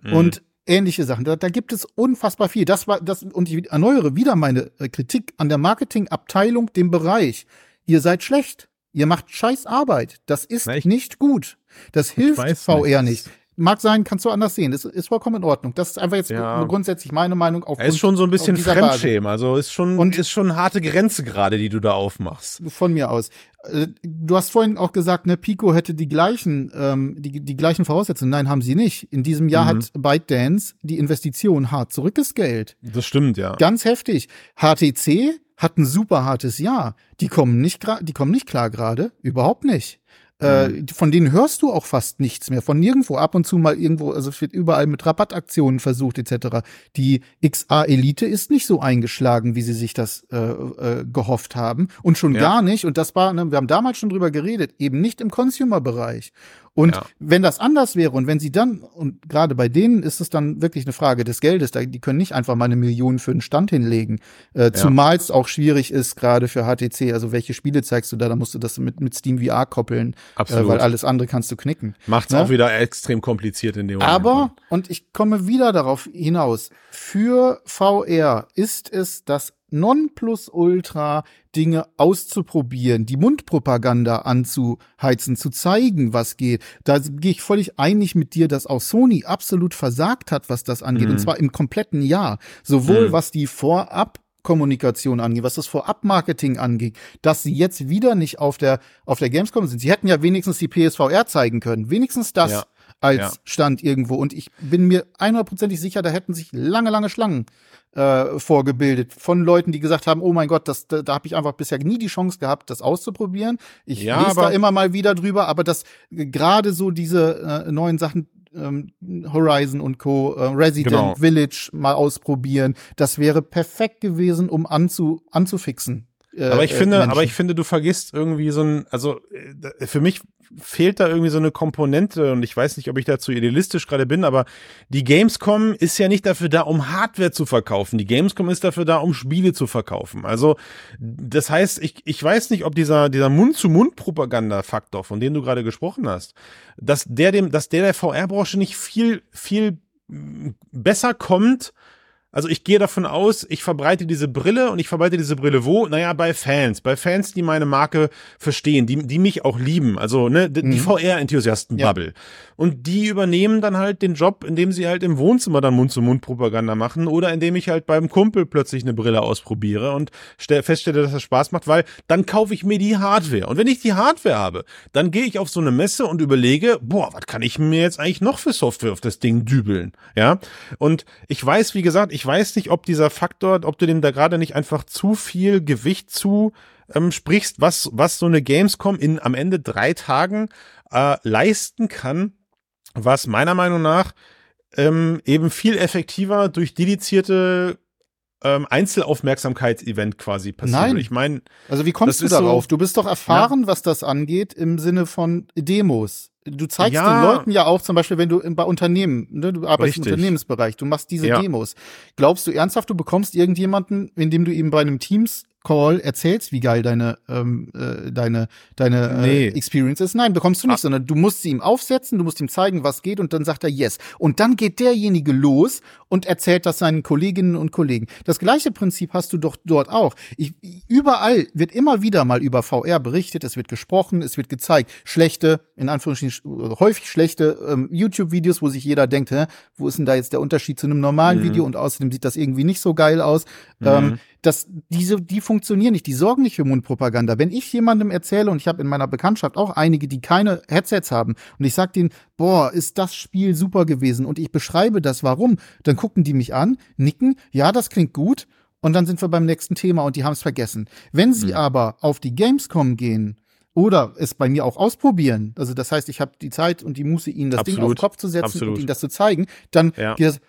Mhm. Und ähnliche Sachen. Da, da gibt es unfassbar viel. Das war das und ich erneuere wieder meine äh, Kritik an der Marketingabteilung, dem Bereich. Ihr seid schlecht. Ihr macht scheiß Arbeit. Das ist Na, nicht gut. Das hilft VR nicht. nicht. Mag sein, kannst du anders sehen. Das ist vollkommen in Ordnung. Das ist einfach jetzt ja. grundsätzlich meine Meinung. Auf ist schon so ein bisschen Fremdschämen. Also ist schon, und ist schon eine harte Grenze gerade, die du da aufmachst. Von mir aus. Äh, du hast vorhin auch gesagt, ne, Pico hätte die gleichen, ähm, die, die gleichen Voraussetzungen. Nein, haben sie nicht. In diesem Jahr mhm. hat ByteDance die Investition hart zurückgescaled. Das stimmt, ja. Ganz heftig. HTC hat ein super hartes Jahr. Die kommen nicht, die kommen nicht klar gerade. Überhaupt nicht. Äh, mhm. von denen hörst du auch fast nichts mehr. Von nirgendwo. Ab und zu mal irgendwo, also es wird überall mit Rabattaktionen versucht, etc. Die XA Elite ist nicht so eingeschlagen, wie sie sich das äh, äh, gehofft haben. Und schon ja. gar nicht, und das war, ne, wir haben damals schon drüber geredet, eben nicht im Consumer-Bereich. Und ja. wenn das anders wäre und wenn sie dann, und gerade bei denen ist es dann wirklich eine Frage des Geldes, die können nicht einfach mal eine Million für einen Stand hinlegen, äh, ja. zumal es auch schwierig ist, gerade für HTC, also welche Spiele zeigst du da, da musst du das mit, mit Steam VR koppeln, Absolut. Äh, weil alles andere kannst du knicken. Macht's ne? auch wieder extrem kompliziert in dem Moment. Aber, und ich komme wieder darauf hinaus, für VR ist es das Nonplusultra Dinge auszuprobieren, die Mundpropaganda anzuheizen, zu zeigen, was geht. Da gehe ich völlig einig mit dir, dass auch Sony absolut versagt hat, was das angeht, mhm. und zwar im kompletten Jahr. Sowohl mhm. was die Vorab Kommunikation angeht, was das Vorab-Marketing angeht, dass sie jetzt wieder nicht auf der, auf der Gamescom sind. Sie hätten ja wenigstens die PSVR zeigen können. Wenigstens das ja. Als ja. Stand irgendwo. Und ich bin mir einhundertprozentig sicher, da hätten sich lange, lange Schlangen äh, vorgebildet von Leuten, die gesagt haben, oh mein Gott, das, da, da habe ich einfach bisher nie die Chance gehabt, das auszuprobieren. Ich ja, lese da immer mal wieder drüber, aber das gerade so diese äh, neuen Sachen, ähm, Horizon und Co., äh, Resident genau. Village mal ausprobieren, das wäre perfekt gewesen, um anzu, anzufixen. Äh, aber ich finde, Menschen. aber ich finde, du vergisst irgendwie so ein, also äh, für mich fehlt da irgendwie so eine Komponente und ich weiß nicht, ob ich dazu idealistisch gerade bin, aber die Gamescom ist ja nicht dafür da, um Hardware zu verkaufen. Die Gamescom ist dafür da, um Spiele zu verkaufen. Also das heißt, ich, ich weiß nicht, ob dieser, dieser Mund-zu-Mund-Propaganda-Faktor, von dem du gerade gesprochen hast, dass der dem, dass der der VR-Branche nicht viel, viel besser kommt, also ich gehe davon aus, ich verbreite diese Brille und ich verbreite diese Brille wo? Naja, bei Fans. Bei Fans, die meine Marke verstehen, die, die mich auch lieben. Also ne, die, mhm. VR-Enthusiasten-Bubble. Ja. Und die übernehmen dann halt den Job, indem sie halt im Wohnzimmer dann Mund-zu-Mund-Propaganda machen oder indem ich halt beim Kumpel plötzlich eine Brille ausprobiere und feststelle, dass das Spaß macht, weil dann kaufe ich mir die Hardware. Und wenn ich die Hardware habe, dann gehe ich auf so eine Messe und überlege, boah, was kann ich mir jetzt eigentlich noch für Software auf das Ding dübeln? Ja. Und ich weiß, wie gesagt, ich weiß nicht, ob dieser Faktor, ob du dem da gerade nicht einfach zu viel Gewicht zu ähm, sprichst, was, was so eine Gamescom in am Ende drei Tagen äh, leisten kann, was meiner Meinung nach ähm, eben viel effektiver durch dedizierte ähm, Einzelaufmerksamkeitsevent quasi passiert. Nein. Ich meine, also wie kommst du darauf? So, du bist doch erfahren, ja. was das angeht im Sinne von Demos. Du zeigst ja. den Leuten ja auch zum Beispiel, wenn du bei Unternehmen, ne, du arbeitest Richtig. im Unternehmensbereich, du machst diese ja. Demos. Glaubst du ernsthaft, du bekommst irgendjemanden, indem du ihm bei einem Teams Call erzählst, wie geil deine ähm, äh, deine deine äh, nee. Experience ist. Nein, bekommst du nicht, ah. sondern du musst sie ihm aufsetzen, du musst ihm zeigen, was geht und dann sagt er yes. Und dann geht derjenige los und erzählt das seinen Kolleginnen und Kollegen. Das gleiche Prinzip hast du doch dort auch. Ich, überall wird immer wieder mal über VR berichtet, es wird gesprochen, es wird gezeigt. Schlechte, in Anführungsstrichen häufig schlechte ähm, YouTube-Videos, wo sich jeder denkt, hä, wo ist denn da jetzt der Unterschied zu einem normalen mhm. Video und außerdem sieht das irgendwie nicht so geil aus. Mhm. Ähm, dass diese, die funktionieren nicht, die sorgen nicht für Mundpropaganda. Wenn ich jemandem erzähle, und ich habe in meiner Bekanntschaft auch einige, die keine Headsets haben, und ich sag denen, boah, ist das Spiel super gewesen, und ich beschreibe das, warum, dann gucken die mich an, nicken, ja, das klingt gut, und dann sind wir beim nächsten Thema und die haben es vergessen. Wenn sie mhm. aber auf die Gamescom gehen, oder es bei mir auch ausprobieren. Also das heißt, ich habe die Zeit und die Muße, ihnen das Absolut. Ding auf den Kopf zu setzen Absolut. und ihnen das zu zeigen. Dann ja. geht das,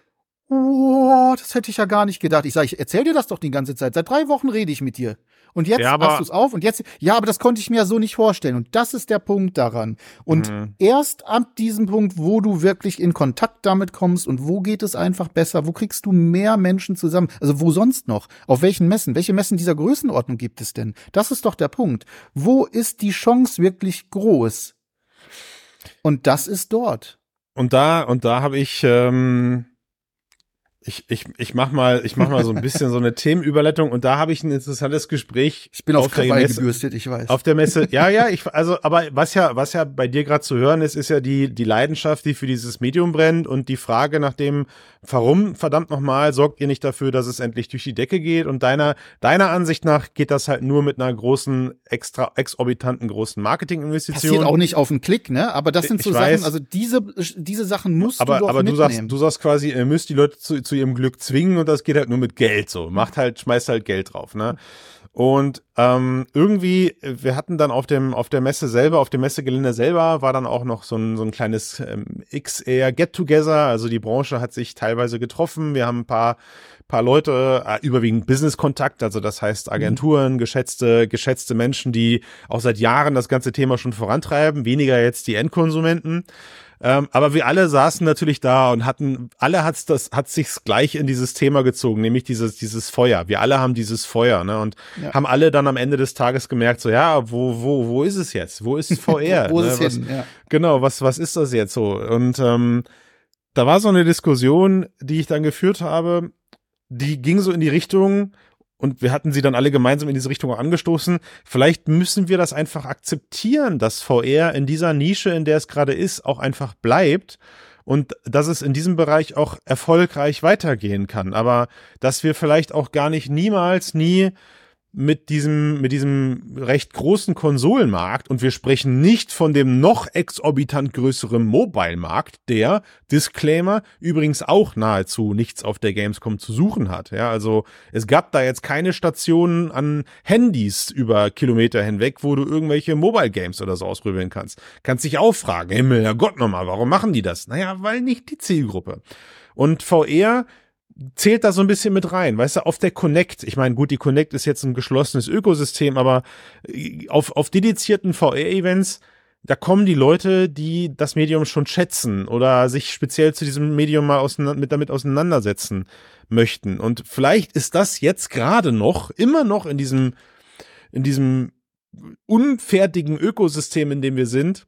oh, das hätte ich ja gar nicht gedacht. Ich sage, ich erzähl dir das doch die ganze Zeit. Seit drei Wochen rede ich mit dir. Und jetzt ja, hast du es auf und jetzt, ja, aber das konnte ich mir ja so nicht vorstellen. Und das ist der Punkt daran. Und mhm. erst ab diesem Punkt, wo du wirklich in Kontakt damit kommst und wo geht es einfach besser, wo kriegst du mehr Menschen zusammen, also wo sonst noch, auf welchen Messen, welche Messen dieser Größenordnung gibt es denn? Das ist doch der Punkt. Wo ist die Chance wirklich groß? Und das ist dort. Und da, und da habe ich, ähm, ich, ich, ich mach mal, ich mach mal so ein bisschen so eine Themenüberleitung und da habe ich ein interessantes Gespräch. Ich bin auf, auf der Messe, gebürstet, ich weiß. Auf der Messe, ja, ja, ich, also, aber was ja, was ja bei dir gerade zu hören ist, ist ja die, die Leidenschaft, die für dieses Medium brennt und die Frage nach dem, warum, verdammt nochmal, sorgt ihr nicht dafür, dass es endlich durch die Decke geht und deiner, deiner Ansicht nach geht das halt nur mit einer großen, extra, exorbitanten großen Marketinginvestition. Passiert auch nicht auf einen Klick, ne? Aber das sind so ich Sachen, weiß, also diese, diese Sachen musst aber, du doch aber mitnehmen. du sagst, du sagst quasi, ihr müsst die Leute zu, zu ihrem Glück zwingen und das geht halt nur mit Geld so. Macht halt, schmeißt halt Geld drauf, ne? Und ähm, irgendwie, wir hatten dann auf dem auf der Messe selber, auf dem Messegelände selber, war dann auch noch so ein, so ein kleines ähm, XR Get-Together. Also die Branche hat sich teilweise getroffen. Wir haben ein paar paar Leute, äh, überwiegend Business-Kontakt, also das heißt Agenturen, mhm. geschätzte geschätzte Menschen, die auch seit Jahren das ganze Thema schon vorantreiben. Weniger jetzt die Endkonsumenten. Ähm, aber wir alle saßen natürlich da und hatten, alle hat's das, hat sich's gleich in dieses Thema gezogen, nämlich dieses, dieses Feuer. Wir alle haben dieses Feuer, ne? Und ja. haben alle dann am Ende des Tages gemerkt, so, ja, wo, wo, wo ist es jetzt? Wo ist VR? wo ne? ist es hin? Ja. Genau, was, was ist das jetzt so? Und ähm, da war so eine Diskussion, die ich dann geführt habe, die ging so in die Richtung, und wir hatten sie dann alle gemeinsam in diese Richtung angestoßen. Vielleicht müssen wir das einfach akzeptieren, dass VR in dieser Nische, in der es gerade ist, auch einfach bleibt und dass es in diesem Bereich auch erfolgreich weitergehen kann. Aber dass wir vielleicht auch gar nicht niemals, nie mit diesem, mit diesem recht großen Konsolenmarkt und wir sprechen nicht von dem noch exorbitant größeren Mobile-Markt, der, Disclaimer, übrigens auch nahezu nichts auf der Gamescom zu suchen hat. Ja, also es gab da jetzt keine Stationen an Handys über Kilometer hinweg, wo du irgendwelche Mobile-Games oder so ausprobieren kannst. Kannst dich auch fragen, Himmel, Herrgott nochmal, warum machen die das? Naja, weil nicht die Zielgruppe. Und VR zählt da so ein bisschen mit rein, weißt du, auf der Connect. Ich meine, gut, die Connect ist jetzt ein geschlossenes Ökosystem, aber äh, auf, auf dedizierten VR-Events, da kommen die Leute, die das Medium schon schätzen oder sich speziell zu diesem Medium mal mit damit auseinandersetzen möchten. Und vielleicht ist das jetzt gerade noch, immer noch in diesem, in diesem unfertigen Ökosystem, in dem wir sind,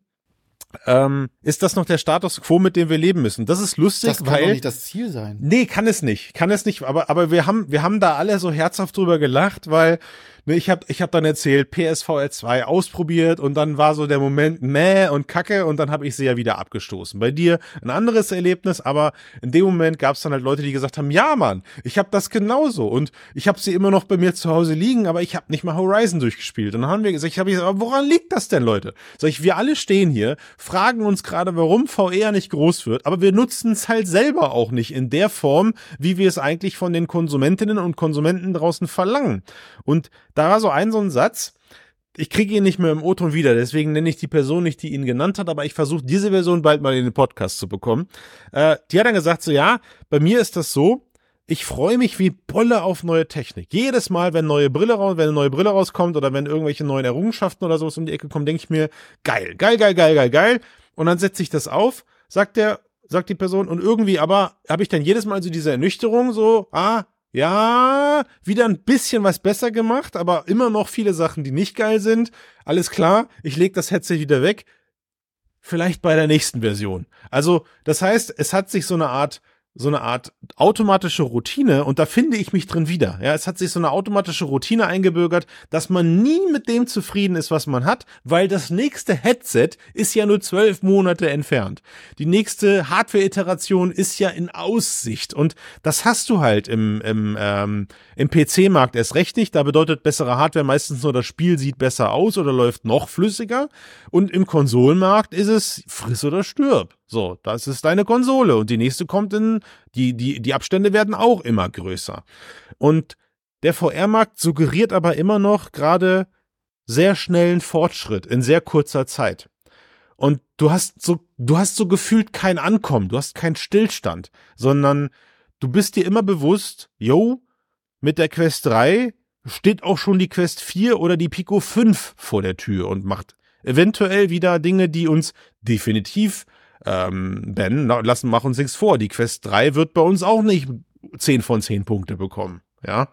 ähm, ist das noch der Status quo, mit dem wir leben müssen. Das ist lustig, das kann weil, doch nicht das Ziel sein. Nee, kann es nicht. Kann es nicht, aber aber wir haben wir haben da alle so herzhaft drüber gelacht, weil Ne, ich habe ich hab dann erzählt, PSVR 2 ausprobiert und dann war so der Moment, meh und kacke und dann habe ich sie ja wieder abgestoßen. Bei dir ein anderes Erlebnis, aber in dem Moment gab es dann halt Leute, die gesagt haben, ja Mann, ich habe das genauso und ich habe sie immer noch bei mir zu Hause liegen, aber ich habe nicht mal Horizon durchgespielt. Und dann haben wir gesagt, ich habe gesagt, aber woran liegt das denn, Leute? Sag ich, wir alle stehen hier, fragen uns gerade, warum VR nicht groß wird, aber wir nutzen es halt selber auch nicht in der Form, wie wir es eigentlich von den Konsumentinnen und Konsumenten draußen verlangen. Und da war so ein so ein Satz, ich kriege ihn nicht mehr im O-Ton wieder, deswegen nenne ich die Person nicht, die ihn genannt hat, aber ich versuche diese Version bald mal in den Podcast zu bekommen. Äh, die hat dann gesagt so, ja, bei mir ist das so, ich freue mich wie Bolle auf neue Technik. Jedes Mal, wenn neue Brille raus, wenn eine neue Brille rauskommt oder wenn irgendwelche neuen Errungenschaften oder sowas um die Ecke kommen, denke ich mir, geil, geil, geil, geil, geil, geil. Und dann setze ich das auf, sagt der, sagt die Person, und irgendwie aber habe ich dann jedes Mal so diese Ernüchterung, so, ah, ja, wieder ein bisschen was besser gemacht, aber immer noch viele Sachen, die nicht geil sind. Alles klar, ich leg das Headset wieder weg. Vielleicht bei der nächsten Version. Also, das heißt, es hat sich so eine Art so eine Art automatische Routine und da finde ich mich drin wieder. Ja, es hat sich so eine automatische Routine eingebürgert, dass man nie mit dem zufrieden ist, was man hat, weil das nächste Headset ist ja nur zwölf Monate entfernt. Die nächste Hardware-Iteration ist ja in Aussicht und das hast du halt im, im, ähm, im PC-Markt erst recht nicht. Da bedeutet bessere Hardware meistens nur, das Spiel sieht besser aus oder läuft noch flüssiger und im Konsolenmarkt ist es friss oder stirb. So, das ist deine Konsole und die nächste kommt in, die, die, die Abstände werden auch immer größer. Und der VR-Markt suggeriert aber immer noch gerade sehr schnellen Fortschritt in sehr kurzer Zeit. Und du hast so, du hast so gefühlt kein Ankommen, du hast keinen Stillstand, sondern du bist dir immer bewusst, yo, mit der Quest 3 steht auch schon die Quest 4 oder die Pico 5 vor der Tür und macht eventuell wieder Dinge, die uns definitiv ähm, Ben, lassen, mach uns nichts vor. Die Quest 3 wird bei uns auch nicht 10 von 10 Punkte bekommen. Ja.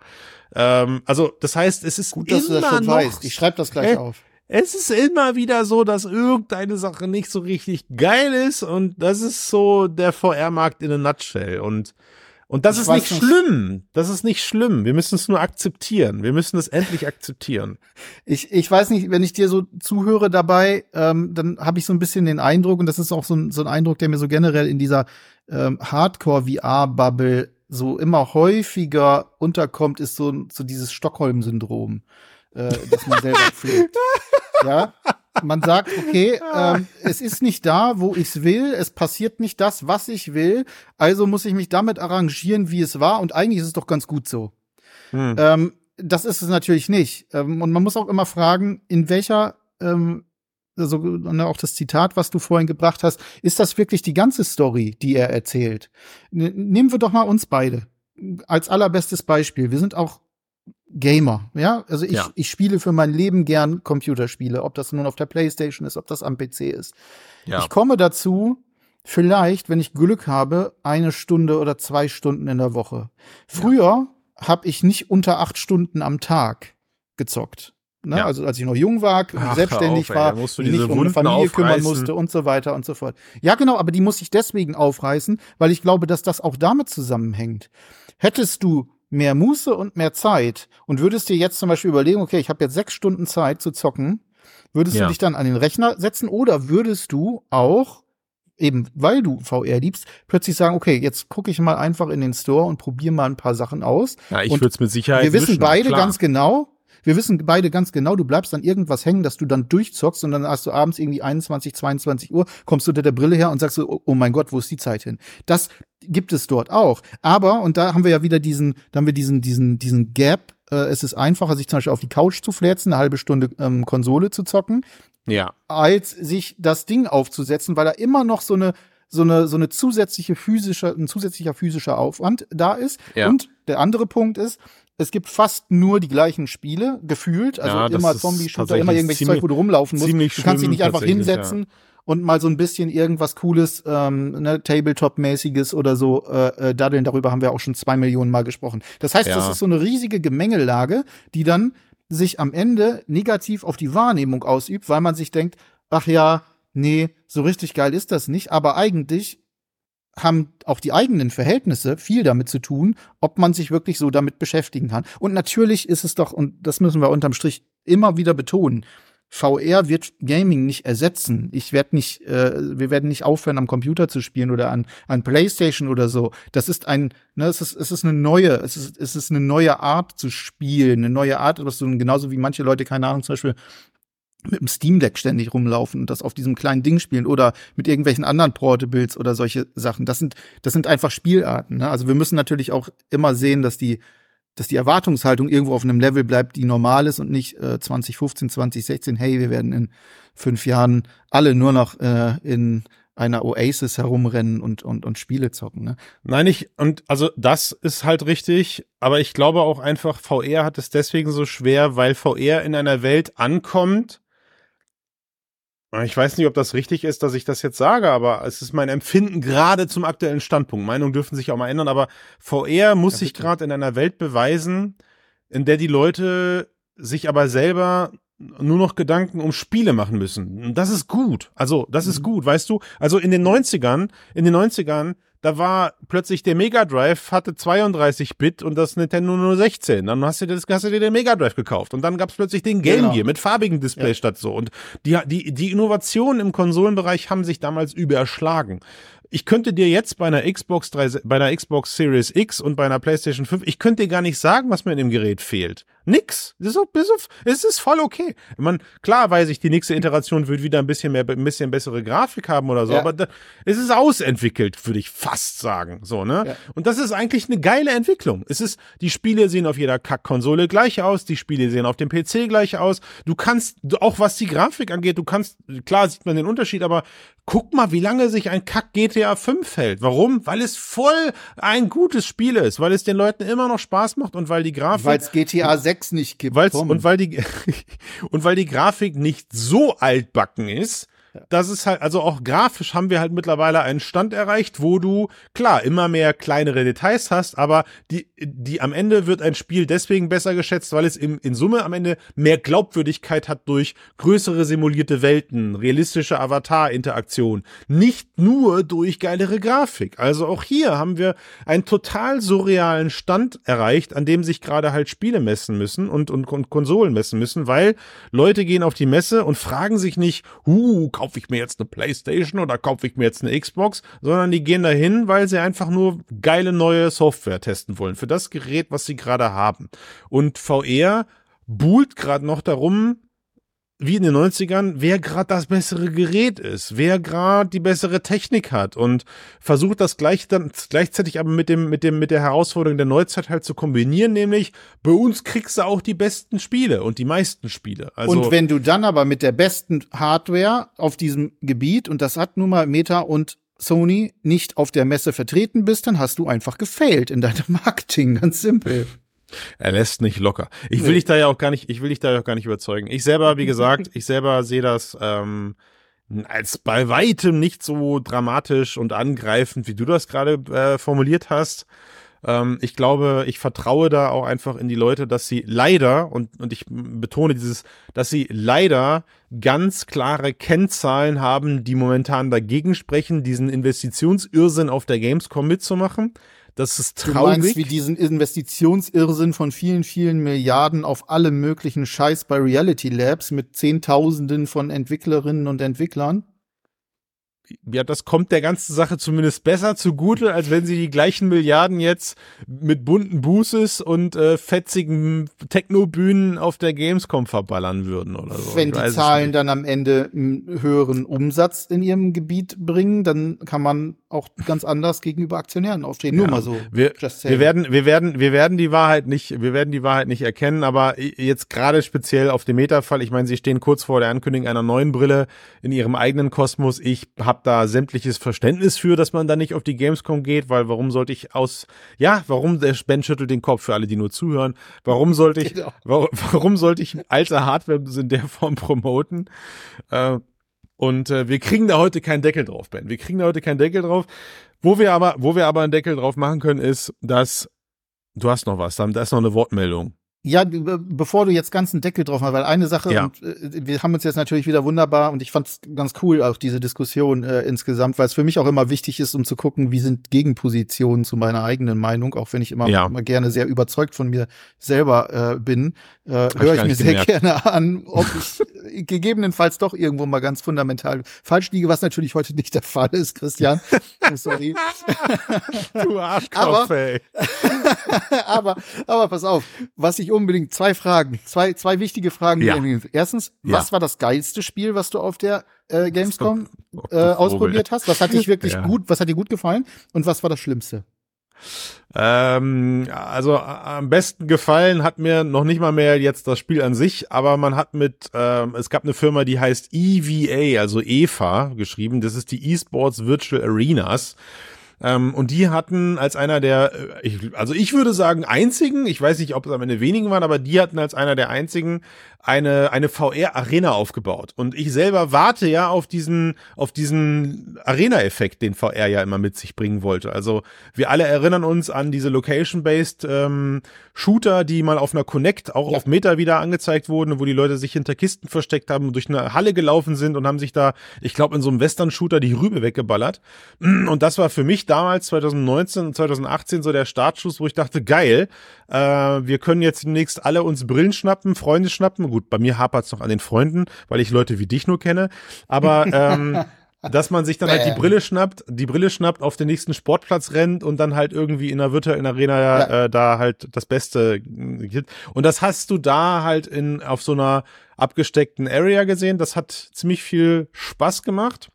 Ähm, also, das heißt, es ist gut, dass immer du das schon noch, weißt. Ich schreibe das gleich äh, auf. Es ist immer wieder so, dass irgendeine Sache nicht so richtig geil ist und das ist so der VR-Markt in a nutshell und und das ich ist nicht, nicht schlimm. Das ist nicht schlimm. Wir müssen es nur akzeptieren. Wir müssen es endlich akzeptieren. Ich, ich weiß nicht, wenn ich dir so zuhöre dabei, ähm, dann habe ich so ein bisschen den Eindruck, und das ist auch so ein, so ein Eindruck, der mir so generell in dieser ähm, Hardcore-VR-Bubble so immer häufiger unterkommt, ist so, so dieses Stockholm-Syndrom, äh, das man selber pflegt. Ja, man sagt, okay, ähm, es ist nicht da, wo ich es will, es passiert nicht das, was ich will, also muss ich mich damit arrangieren, wie es war und eigentlich ist es doch ganz gut so. Hm. Ähm, das ist es natürlich nicht. Ähm, und man muss auch immer fragen, in welcher, ähm, also ne, auch das Zitat, was du vorhin gebracht hast, ist das wirklich die ganze Story, die er erzählt? N nehmen wir doch mal uns beide als allerbestes Beispiel. Wir sind auch Gamer, ja. Also ich, ja. ich spiele für mein Leben gern Computerspiele, ob das nun auf der Playstation ist, ob das am PC ist. Ja. Ich komme dazu, vielleicht, wenn ich Glück habe, eine Stunde oder zwei Stunden in der Woche. Früher ja. habe ich nicht unter acht Stunden am Tag gezockt. Ne? Ja. Also als ich noch jung war, Ach, selbstständig auf, war, ey, nicht um eine Familie aufreißen. kümmern musste und so weiter und so fort. Ja, genau, aber die muss ich deswegen aufreißen, weil ich glaube, dass das auch damit zusammenhängt. Hättest du mehr Muße und mehr Zeit und würdest dir jetzt zum Beispiel überlegen, okay, ich habe jetzt sechs Stunden Zeit zu zocken, würdest ja. du dich dann an den Rechner setzen oder würdest du auch eben weil du VR liebst, plötzlich sagen, okay, jetzt gucke ich mal einfach in den Store und probiere mal ein paar Sachen aus. Ja, ich würde es mit Sicherheit Wir wissen beide klar. ganz genau, wir wissen beide ganz genau, du bleibst an irgendwas hängen, dass du dann durchzockst und dann hast du abends irgendwie 21, 22 Uhr, kommst du unter der Brille her und sagst so, oh mein Gott, wo ist die Zeit hin? Das gibt es dort auch. Aber, und da haben wir ja wieder diesen, da haben wir diesen, diesen, diesen Gap, äh, es ist einfacher, sich zum Beispiel auf die Couch zu fläzen, eine halbe Stunde ähm, Konsole zu zocken. Ja. Als sich das Ding aufzusetzen, weil da immer noch so eine, so eine, so eine zusätzliche physische, ein zusätzlicher physischer Aufwand da ist. Ja. Und der andere Punkt ist, es gibt fast nur die gleichen Spiele, gefühlt. Also ja, immer Zombie-Shooter, immer irgendwelches Zeug, wo du rumlaufen musst. Du kannst dich nicht einfach hinsetzen ja. und mal so ein bisschen irgendwas Cooles, ähm, ne, Tabletop-mäßiges oder so äh, äh, daddeln. Darüber haben wir auch schon zwei Millionen Mal gesprochen. Das heißt, ja. das ist so eine riesige Gemengelage, die dann sich am Ende negativ auf die Wahrnehmung ausübt, weil man sich denkt, ach ja, nee, so richtig geil ist das nicht, aber eigentlich haben auch die eigenen Verhältnisse viel damit zu tun, ob man sich wirklich so damit beschäftigen kann. Und natürlich ist es doch, und das müssen wir unterm Strich immer wieder betonen, VR wird Gaming nicht ersetzen. Ich werde nicht, äh, wir werden nicht aufhören, am Computer zu spielen oder an, an PlayStation oder so. Das ist ein, ne, es ist, es ist eine neue, es ist, es ist eine neue Art zu spielen, eine neue Art, was so genauso wie manche Leute, keine Ahnung, zum Beispiel mit dem Steam Deck ständig rumlaufen und das auf diesem kleinen Ding spielen oder mit irgendwelchen anderen Portables oder solche Sachen. Das sind, das sind einfach Spielarten. Ne? Also wir müssen natürlich auch immer sehen, dass die, dass die Erwartungshaltung irgendwo auf einem Level bleibt, die normal ist und nicht äh, 2015, 2016, hey, wir werden in fünf Jahren alle nur noch äh, in einer Oasis herumrennen und, und, und Spiele zocken. Ne? Nein, ich, und also das ist halt richtig, aber ich glaube auch einfach, VR hat es deswegen so schwer, weil VR in einer Welt ankommt, ich weiß nicht, ob das richtig ist, dass ich das jetzt sage, aber es ist mein Empfinden gerade zum aktuellen Standpunkt. Meinungen dürfen sich auch mal ändern, aber VR muss ja, sich gerade in einer Welt beweisen, in der die Leute sich aber selber nur noch Gedanken um Spiele machen müssen. Und das ist gut. Also, das ist mhm. gut, weißt du? Also in den 90ern, in den 90ern da war plötzlich der Mega Drive hatte 32 Bit und das Nintendo nur 16. Dann hast du, das, hast du dir den Mega Drive gekauft und dann gab es plötzlich den Game genau. Gear mit farbigen Display ja. statt so. Und die, die, die Innovationen im Konsolenbereich haben sich damals überschlagen ich könnte dir jetzt bei einer Xbox 3, bei einer Xbox Series X und bei einer PlayStation 5, ich könnte dir gar nicht sagen, was mir in dem Gerät fehlt. Nix. Das ist, es ist voll okay. Man, klar weiß ich, die nächste Iteration wird wieder ein bisschen mehr, ein bisschen bessere Grafik haben oder so, ja. aber da, es ist ausentwickelt, würde ich fast sagen. So, ne? Ja. Und das ist eigentlich eine geile Entwicklung. Es ist, die Spiele sehen auf jeder Kack-Konsole gleich aus, die Spiele sehen auf dem PC gleich aus. Du kannst, auch was die Grafik angeht, du kannst, klar sieht man den Unterschied, aber guck mal, wie lange sich ein Kack GTA GTA 5 hält. Warum? Weil es voll ein gutes Spiel ist, weil es den Leuten immer noch Spaß macht und weil die Grafik. Weil es GTA 6 nicht gibt. Weil's, und weil die, und weil die Grafik nicht so altbacken ist, das ist halt, also auch grafisch haben wir halt mittlerweile einen Stand erreicht, wo du, klar, immer mehr kleinere Details hast, aber die, die am Ende wird ein Spiel deswegen besser geschätzt, weil es im, in Summe am Ende mehr Glaubwürdigkeit hat durch größere simulierte Welten, realistische Avatar-Interaktion, nicht nur durch geilere Grafik. Also auch hier haben wir einen total surrealen Stand erreicht, an dem sich gerade halt Spiele messen müssen und, und, und Konsolen messen müssen, weil Leute gehen auf die Messe und fragen sich nicht, huh, kaufe ich mir jetzt eine Playstation oder kaufe ich mir jetzt eine Xbox, sondern die gehen dahin, weil sie einfach nur geile neue Software testen wollen für das Gerät, was sie gerade haben. Und VR buhlt gerade noch darum, wie in den 90ern, wer gerade das bessere Gerät ist, wer gerade die bessere Technik hat und versucht das gleich dann gleichzeitig aber mit dem mit dem mit der Herausforderung der Neuzeit halt zu kombinieren, nämlich bei uns kriegst du auch die besten Spiele und die meisten Spiele. Also und wenn du dann aber mit der besten Hardware auf diesem Gebiet und das hat nun mal Meta und Sony nicht auf der Messe vertreten bist, dann hast du einfach gefailt in deinem Marketing, ganz simpel. Er lässt nicht locker. Ich will nee. dich da ja auch gar nicht, ich will dich da ja auch gar nicht überzeugen. Ich selber, wie gesagt, ich selber sehe das ähm, als bei weitem nicht so dramatisch und angreifend, wie du das gerade äh, formuliert hast. Ähm, ich glaube, ich vertraue da auch einfach in die Leute, dass sie leider, und, und ich betone dieses, dass sie leider ganz klare Kennzahlen haben, die momentan dagegen sprechen, diesen Investitionsirrsinn auf der Gamescom mitzumachen. Das ist traurig. Du meinst wie diesen Investitionsirrsinn von vielen, vielen Milliarden auf alle möglichen Scheiß bei Reality Labs mit Zehntausenden von Entwicklerinnen und Entwicklern? ja, das kommt der ganzen Sache zumindest besser zugute, als wenn sie die gleichen Milliarden jetzt mit bunten Bußes und äh, fetzigen Techno-Bühnen auf der Gamescom verballern würden oder so. Wenn die Zahlen dann am Ende einen höheren Umsatz in ihrem Gebiet bringen, dann kann man auch ganz anders gegenüber Aktionären auftreten. Ja, Nur mal so. Wir, wir werden, wir werden, wir werden die Wahrheit nicht, wir werden die Wahrheit nicht erkennen, aber jetzt gerade speziell auf dem Meta-Fall, ich meine, sie stehen kurz vor der Ankündigung einer neuen Brille in ihrem eigenen Kosmos. Ich habe habe da sämtliches Verständnis für, dass man da nicht auf die Gamescom geht, weil warum sollte ich aus, ja, warum, der Ben schüttelt den Kopf für alle, die nur zuhören, warum sollte ich, genau. warum, warum, sollte ich alte Hardware in der Form promoten? Äh, und äh, wir kriegen da heute keinen Deckel drauf, Ben. Wir kriegen da heute keinen Deckel drauf. Wo wir aber, wo wir aber einen Deckel drauf machen können, ist, dass du hast noch was, da ist noch eine Wortmeldung. Ja, bevor du jetzt ganz einen Deckel drauf machst, weil eine Sache, ja. und, äh, wir haben uns jetzt natürlich wieder wunderbar und ich fand es ganz cool, auch diese Diskussion äh, insgesamt, weil es für mich auch immer wichtig ist, um zu gucken, wie sind Gegenpositionen zu meiner eigenen Meinung, auch wenn ich immer, ja. immer gerne sehr überzeugt von mir selber äh, bin, äh, höre ich, ich mir sehr gemerkt. gerne an, ob ich gegebenenfalls doch irgendwo mal ganz fundamental falsch liege, was natürlich heute nicht der Fall ist, Christian. Sorry. du Arschkopf, aber, ey. aber, aber pass auf, was ich ich unbedingt zwei Fragen, zwei, zwei wichtige Fragen. Ja. Erstens, ja. was war das geilste Spiel, was du auf der äh, Gamescom äh, ausprobiert hast? Was hat dich wirklich ja. gut, was hat dir gut gefallen? Und was war das Schlimmste? Ähm, also am besten gefallen hat mir noch nicht mal mehr jetzt das Spiel an sich, aber man hat mit, ähm, es gab eine Firma, die heißt EVA, also EVA geschrieben. Das ist die Esports Virtual Arenas. Ähm, und die hatten als einer der, äh, ich, also ich würde sagen einzigen, ich weiß nicht, ob es am Ende wenigen waren, aber die hatten als einer der einzigen eine, eine VR-Arena aufgebaut. Und ich selber warte ja auf diesen, auf diesen Arena-Effekt, den VR ja immer mit sich bringen wollte. Also wir alle erinnern uns an diese Location-Based ähm, Shooter, die mal auf einer Connect auch ja. auf Meta wieder angezeigt wurden, wo die Leute sich hinter Kisten versteckt haben, durch eine Halle gelaufen sind und haben sich da, ich glaube, in so einem Western-Shooter die Rübe weggeballert. Und das war für mich damals 2019 und 2018 so der Startschuss, wo ich dachte, geil, äh, wir können jetzt demnächst alle uns Brillen schnappen, Freunde schnappen. Gut, bei mir hapert es noch an den Freunden, weil ich Leute wie dich nur kenne. Aber ähm, dass man sich dann halt die Brille schnappt, die Brille schnappt, auf den nächsten Sportplatz rennt und dann halt irgendwie in der virtuellen Arena ja. äh, da halt das Beste gibt. Und das hast du da halt in auf so einer abgesteckten Area gesehen. Das hat ziemlich viel Spaß gemacht.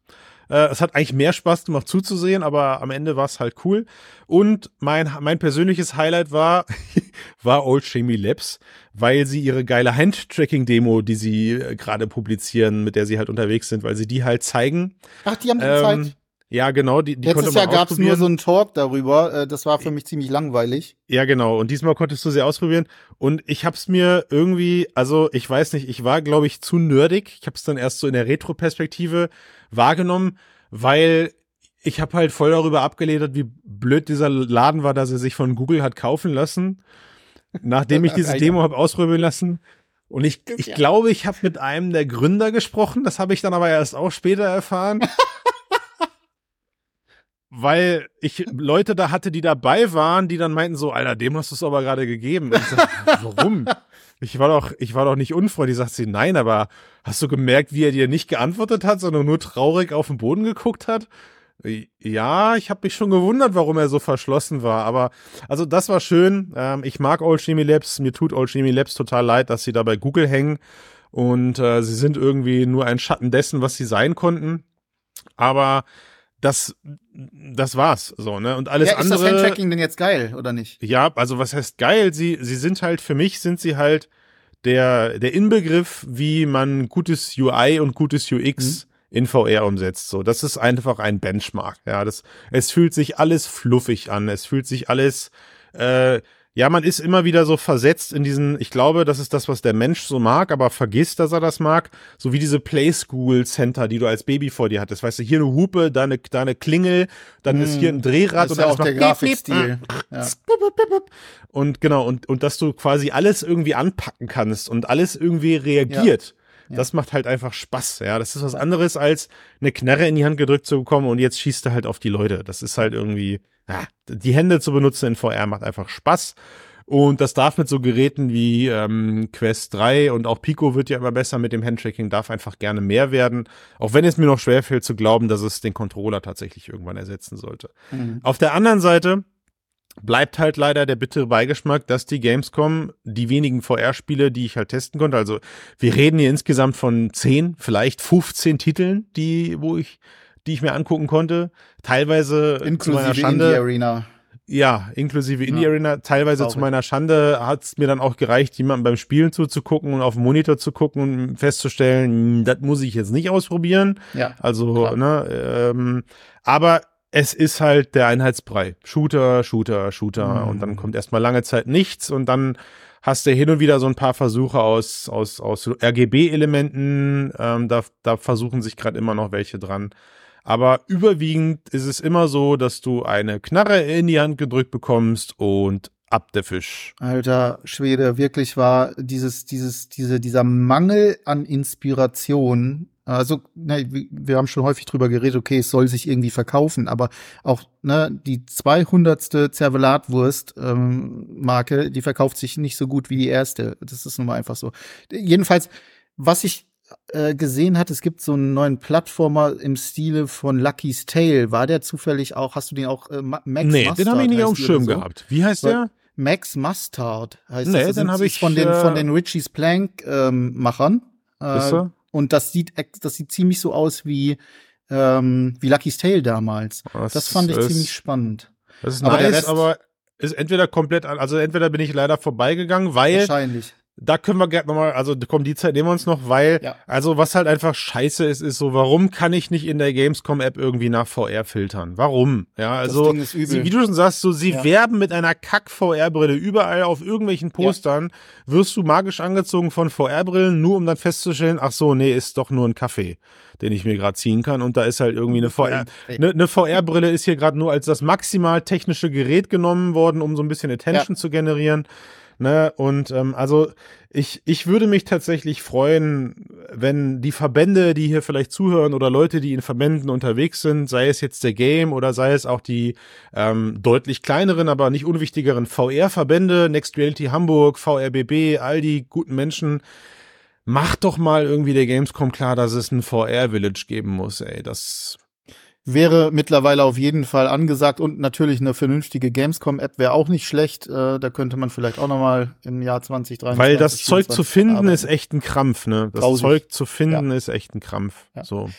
Äh, es hat eigentlich mehr Spaß gemacht zuzusehen, aber am Ende war es halt cool. Und mein, mein persönliches Highlight war, war Old Shamey Labs, weil sie ihre geile Handtracking-Demo, die sie äh, gerade publizieren, mit der sie halt unterwegs sind, weil sie die halt zeigen. Ach, die haben die ähm, gezeigt? Ja, genau. Die, die Letztes Jahr gab es nur so einen Talk darüber. Äh, das war für mich ziemlich langweilig. Ja, genau. Und diesmal konntest du sie ausprobieren. Und ich hab's mir irgendwie, also ich weiß nicht, ich war, glaube ich, zu nerdig. Ich hab's dann erst so in der Retro-Perspektive wahrgenommen, weil ich habe halt voll darüber abgeledert, wie blöd dieser Laden war, dass er sich von Google hat kaufen lassen, nachdem ich diese Demo habe ausprobieren lassen. Und ich, ich ja. glaube, ich habe mit einem der Gründer gesprochen. Das habe ich dann aber erst auch später erfahren. weil ich Leute da hatte, die dabei waren, die dann meinten so, Alter, dem hast du es aber gerade gegeben. Und ich sag, warum? Ich war doch, ich war doch nicht unfreundlich. Sagt sie, nein, aber hast du gemerkt, wie er dir nicht geantwortet hat, sondern nur traurig auf den Boden geguckt hat? Ja, ich habe mich schon gewundert, warum er so verschlossen war. Aber also das war schön. Ähm, ich mag Old Chemie Labs. Mir tut Old Chemie Labs total leid, dass sie da bei Google hängen. Und äh, sie sind irgendwie nur ein Schatten dessen, was sie sein konnten. Aber das, das war's, so, ne? Und alles ja, ist andere. Ist das Handtracking denn jetzt geil, oder nicht? Ja, also was heißt geil? Sie, sie sind halt, für mich sind sie halt der, der Inbegriff, wie man gutes UI und gutes UX mhm. In VR umsetzt. So, das ist einfach ein Benchmark. Ja, das, es fühlt sich alles fluffig an. Es fühlt sich alles, äh, ja, man ist immer wieder so versetzt in diesen, ich glaube, das ist das, was der Mensch so mag, aber vergisst, dass er das mag. So wie diese Playschool Center, die du als Baby vor dir hattest. Weißt du, hier eine Hupe, da eine, da eine Klingel, dann mm, ist hier ein Drehrad und dann auch der Grafikstil. Ja. Und genau, und, und dass du quasi alles irgendwie anpacken kannst und alles irgendwie reagiert. Ja. Das macht halt einfach Spaß, ja. Das ist was anderes als eine Knarre in die Hand gedrückt zu bekommen und jetzt schießt er halt auf die Leute. Das ist halt irgendwie, ja, die Hände zu benutzen in VR macht einfach Spaß. Und das darf mit so Geräten wie ähm, Quest 3 und auch Pico wird ja immer besser mit dem Handtracking, darf einfach gerne mehr werden. Auch wenn es mir noch schwerfällt zu glauben, dass es den Controller tatsächlich irgendwann ersetzen sollte. Mhm. Auf der anderen Seite bleibt halt leider der bittere Beigeschmack, dass die Gamescom die wenigen VR-Spiele, die ich halt testen konnte, also wir reden hier insgesamt von 10, vielleicht 15 Titeln, die, wo ich die ich mir angucken konnte. Teilweise inklusive Schande. Indie Arena. Ja, inklusive Indie Arena. Teilweise zu meiner Schande hat es mir dann auch gereicht, jemandem beim Spielen zuzugucken und auf dem Monitor zu gucken und festzustellen, hm, das muss ich jetzt nicht ausprobieren. Ja. Also, klar. ne, ähm, aber es ist halt der Einheitsbrei. Shooter, Shooter, Shooter. Mhm. Und dann kommt erstmal lange Zeit nichts und dann hast du hin und wieder so ein paar Versuche aus, aus, aus RGB-Elementen. Ähm, da, da versuchen sich gerade immer noch welche dran. Aber überwiegend ist es immer so, dass du eine Knarre in die Hand gedrückt bekommst und ab der Fisch. Alter Schwede, wirklich war dieses, dieses, diese, dieser Mangel an Inspiration. Also, ne, wir haben schon häufig drüber geredet, okay, es soll sich irgendwie verkaufen, aber auch ne, die 200. Zervelatwurst ähm, Marke, die verkauft sich nicht so gut wie die erste. Das ist nun mal einfach so. Jedenfalls, was ich äh, gesehen hat, es gibt so einen neuen Plattformer im Stile von Lucky's Tale. War der zufällig auch, hast du den auch, äh, Max Nee, Mustard, den habe ich nicht auf dem Schirm so? gehabt. Wie heißt der? Max Mustard heißt nee, das. den habe ich von den von den Richie's Plank ähm, Machern. Äh, und das sieht das sieht ziemlich so aus wie ähm, wie Lucky's Tale damals. Das, das fand ich ist, ziemlich spannend. Das ist aber nice, Rest, aber ist entweder komplett, also entweder bin ich leider vorbeigegangen, weil wahrscheinlich da können wir gerne nochmal, also kommen die Zeit nehmen wir uns noch, weil, ja. also was halt einfach scheiße ist, ist so, warum kann ich nicht in der Gamescom-App irgendwie nach VR filtern? Warum? Ja, also, sie, wie du schon sagst, so, sie ja. werben mit einer Kack-VR-Brille. Überall auf irgendwelchen Postern ja. wirst du magisch angezogen von VR-Brillen, nur um dann festzustellen, ach so, nee, ist doch nur ein Kaffee, den ich mir gerade ziehen kann. Und da ist halt irgendwie eine VR, eine, eine VR-Brille ist hier gerade nur als das maximal technische Gerät genommen worden, um so ein bisschen Attention zu generieren. Ne? Und ähm, also ich, ich würde mich tatsächlich freuen, wenn die Verbände, die hier vielleicht zuhören oder Leute, die in Verbänden unterwegs sind, sei es jetzt der Game oder sei es auch die ähm, deutlich kleineren, aber nicht unwichtigeren VR-Verbände, Next Reality Hamburg, VRBB, all die guten Menschen, macht doch mal irgendwie der Gamescom klar, dass es ein VR-Village geben muss, ey. Das wäre mittlerweile auf jeden Fall angesagt und natürlich eine vernünftige Gamescom-App wäre auch nicht schlecht. Äh, da könnte man vielleicht auch noch mal im Jahr 2023. Weil das Zeug zu finden arbeiten. ist echt ein Krampf, ne? Das Grausig. Zeug zu finden ja. ist echt ein Krampf. Ja. So.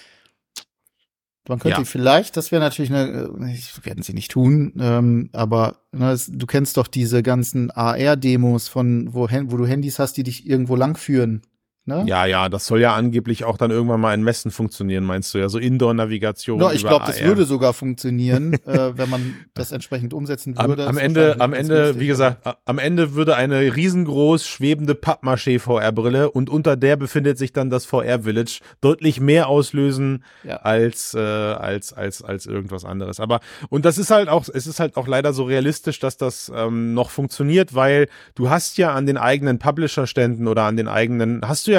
Man könnte ja. vielleicht, das wäre natürlich eine, äh, werden sie nicht tun, ähm, aber ne, du kennst doch diese ganzen AR-Demos von, wo, wo du Handys hast, die dich irgendwo langführen. Ne? Ja, ja, das soll ja angeblich auch dann irgendwann mal in Messen funktionieren, meinst du ja, so Indoor-Navigation. No, ich glaube, das würde sogar funktionieren, äh, wenn man das entsprechend umsetzen würde. Am, am Ende, am Ende, wie gesagt, am Ende würde eine riesengroß schwebende Pappmaché VR-Brille und unter der befindet sich dann das VR-Village deutlich mehr auslösen ja. als, äh, als, als, als irgendwas anderes. Aber, und das ist halt auch, es ist halt auch leider so realistisch, dass das ähm, noch funktioniert, weil du hast ja an den eigenen Publisher-Ständen oder an den eigenen, hast du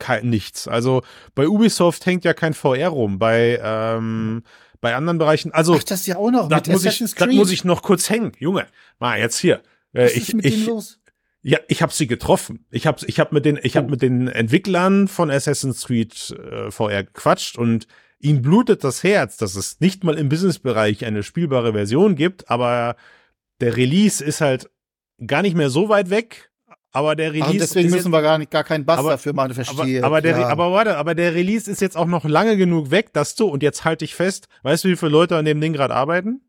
kein, nichts. Also bei Ubisoft hängt ja kein VR rum. Bei ähm, bei anderen Bereichen, also Ach, das ja auch noch das muss ich, das muss ich noch kurz hängen, Junge. Mal jetzt hier. Äh, Was ich, ist mit ich, los? Ja, ich habe sie getroffen. Ich habe ich hab mit den ich oh. habe mit den Entwicklern von Assassin's Creed äh, VR gequatscht und ihm blutet das Herz, dass es nicht mal im Businessbereich eine spielbare Version gibt, aber der Release ist halt gar nicht mehr so weit weg aber der Release. Ach, deswegen müssen wir gar nicht gar keinen Bass aber, dafür machen, verstehe. Aber, aber der, aber warte, aber der Release ist jetzt auch noch lange genug weg, dass du, und jetzt halte ich fest, weißt du, wie viele Leute an dem Ding gerade arbeiten?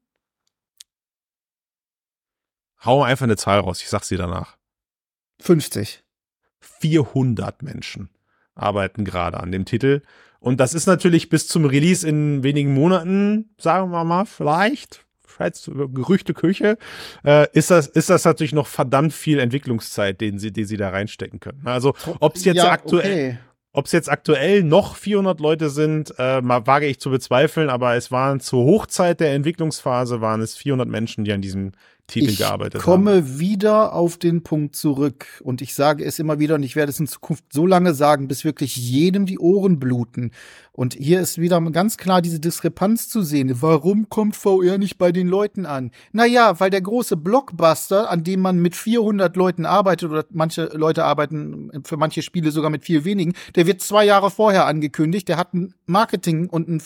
Hau einfach eine Zahl raus, ich sag sie danach. 50. 400 Menschen arbeiten gerade an dem Titel. Und das ist natürlich bis zum Release in wenigen Monaten, sagen wir mal, vielleicht, Schweiz, Gerüchte Küche, äh, ist das, ist das natürlich noch verdammt viel Entwicklungszeit, den sie, die sie da reinstecken können. Also, ob es jetzt ja, aktuell, okay. Ob es jetzt aktuell noch 400 Leute sind, äh, wage ich zu bezweifeln, aber es waren zur Hochzeit der Entwicklungsphase waren es 400 Menschen, die an diesem Titel ich gearbeitet. Ich komme wieder auf den Punkt zurück und ich sage es immer wieder und ich werde es in Zukunft so lange sagen, bis wirklich jedem die Ohren bluten. Und hier ist wieder ganz klar diese Diskrepanz zu sehen. Warum kommt VR nicht bei den Leuten an? Naja, weil der große Blockbuster, an dem man mit 400 Leuten arbeitet oder manche Leute arbeiten für manche Spiele sogar mit viel wenigen, der wird zwei Jahre vorher angekündigt. Der hat ein Marketing und einen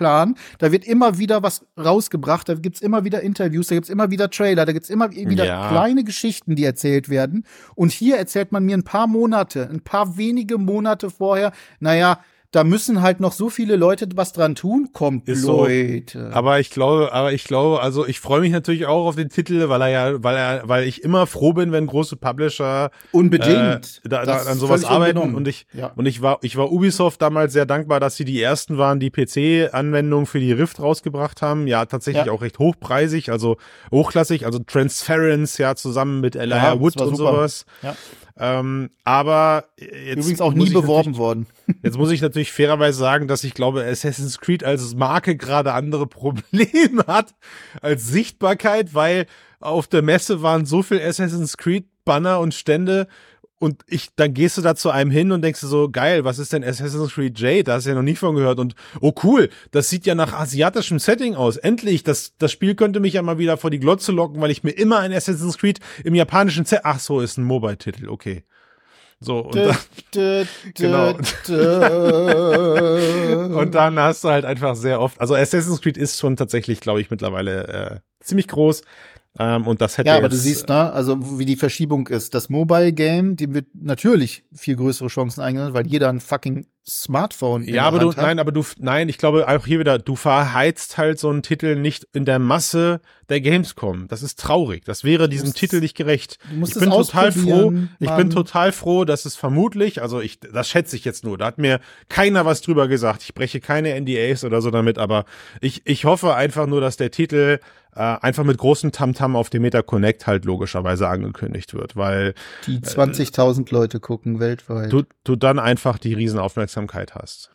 Veröffentlichungsplan. Da wird immer wieder was rausgebracht. Da gibt's immer wieder Interviews. Da gibt's immer wieder Trailer. Da gibt's immer wieder ja. kleine Geschichten, die erzählt werden. Und hier erzählt man mir ein paar Monate, ein paar wenige Monate vorher, naja, da müssen halt noch so viele Leute was dran tun. Kommt, Ist Leute. So. Aber ich glaube, aber ich glaube, also ich freue mich natürlich auch auf den Titel, weil er ja, weil er, weil ich immer froh bin, wenn große Publisher unbedingt äh, da, da an sowas arbeiten und ich ja. und ich war ich war Ubisoft damals sehr dankbar, dass sie die ersten waren, die PC-Anwendung für die Rift rausgebracht haben. Ja, tatsächlich ja. auch recht hochpreisig, also hochklassig, also Transference ja zusammen mit Elijah ja, Wood und super. sowas. Ja. Ähm, aber jetzt übrigens auch nie beworben worden. Jetzt muss ich natürlich fairerweise sagen, dass ich glaube, Assassin's Creed als Marke gerade andere Probleme hat als Sichtbarkeit, weil auf der Messe waren so viel Assassin's Creed Banner und Stände und ich, dann gehst du da zu einem hin und denkst so, geil, was ist denn Assassin's Creed Jade? Da hast du ja noch nie von gehört. Und oh cool, das sieht ja nach asiatischem Setting aus. Endlich, das, das Spiel könnte mich ja mal wieder vor die Glotze locken, weil ich mir immer ein Assassin's Creed im japanischen Set. Ach so, ist ein Mobile-Titel, okay. So, und dann, genau. und dann hast du halt einfach sehr oft, also Assassin's Creed ist schon tatsächlich, glaube ich, mittlerweile äh, ziemlich groß. Ähm, und das hätte ja, aber du siehst, ne, also wie die Verschiebung ist. Das Mobile Game, dem wird natürlich viel größere Chancen eingenommen, weil jeder ein fucking Smartphone. Ja, aber du, hat. nein, aber du, nein, ich glaube auch hier wieder, du verheizt halt so einen Titel nicht in der Masse der Gamescom. Das ist traurig. Das wäre diesem musst, Titel nicht gerecht. ich bin total froh. Mann. Ich bin total froh, dass es vermutlich, also ich, das schätze ich jetzt nur. Da hat mir keiner was drüber gesagt. Ich breche keine NDAs oder so damit, aber ich, ich hoffe einfach nur, dass der Titel äh, einfach mit großem Tamtam auf dem Meta Connect halt logischerweise angekündigt wird, weil die 20.000 äh, Leute gucken weltweit. Du, du dann einfach die Riesenaufmerksamkeit hast.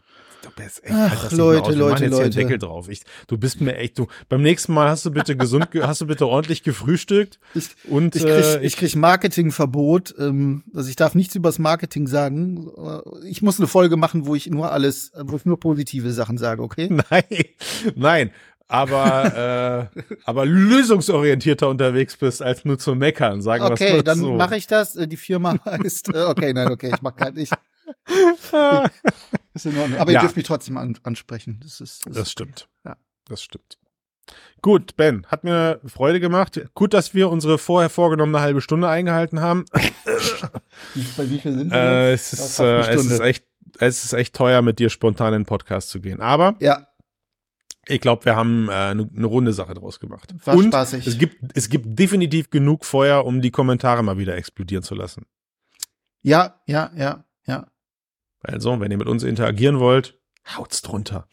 Echt, Ach, halt Leute, Leute, jetzt Leute. Deckel drauf. Ich, du bist mir echt, du, beim nächsten Mal hast du bitte gesund, hast du bitte ordentlich gefrühstückt. Ich, und, ich krieg, äh, ich krieg Marketingverbot. Ähm, also ich darf nichts übers Marketing sagen. Ich muss eine Folge machen, wo ich nur alles, wo ich nur positive Sachen sage, okay? Nein, nein aber äh, aber lösungsorientierter unterwegs bist als nur zu meckern, sagen wir Okay, dann so. mache ich das. Äh, die Firma heißt äh, okay, nein, okay, ich mache kein ich. ist in Ordnung. Aber ja. ihr dürft mich trotzdem an, ansprechen. Das ist das, das stimmt. Ja, das stimmt. Gut, Ben, hat mir Freude gemacht. Gut, dass wir unsere vorher vorgenommene halbe Stunde eingehalten haben. Bei wie viel sind wir? Äh, es, ist, äh, es ist echt, es ist echt teuer, mit dir spontan in den Podcast zu gehen. Aber ja. Ich glaube, wir haben eine äh, ne, ne runde Sache draus gemacht. War Und spaßig. Es gibt, es gibt definitiv genug Feuer, um die Kommentare mal wieder explodieren zu lassen. Ja, ja, ja, ja. Also, wenn ihr mit uns interagieren wollt, haut's drunter.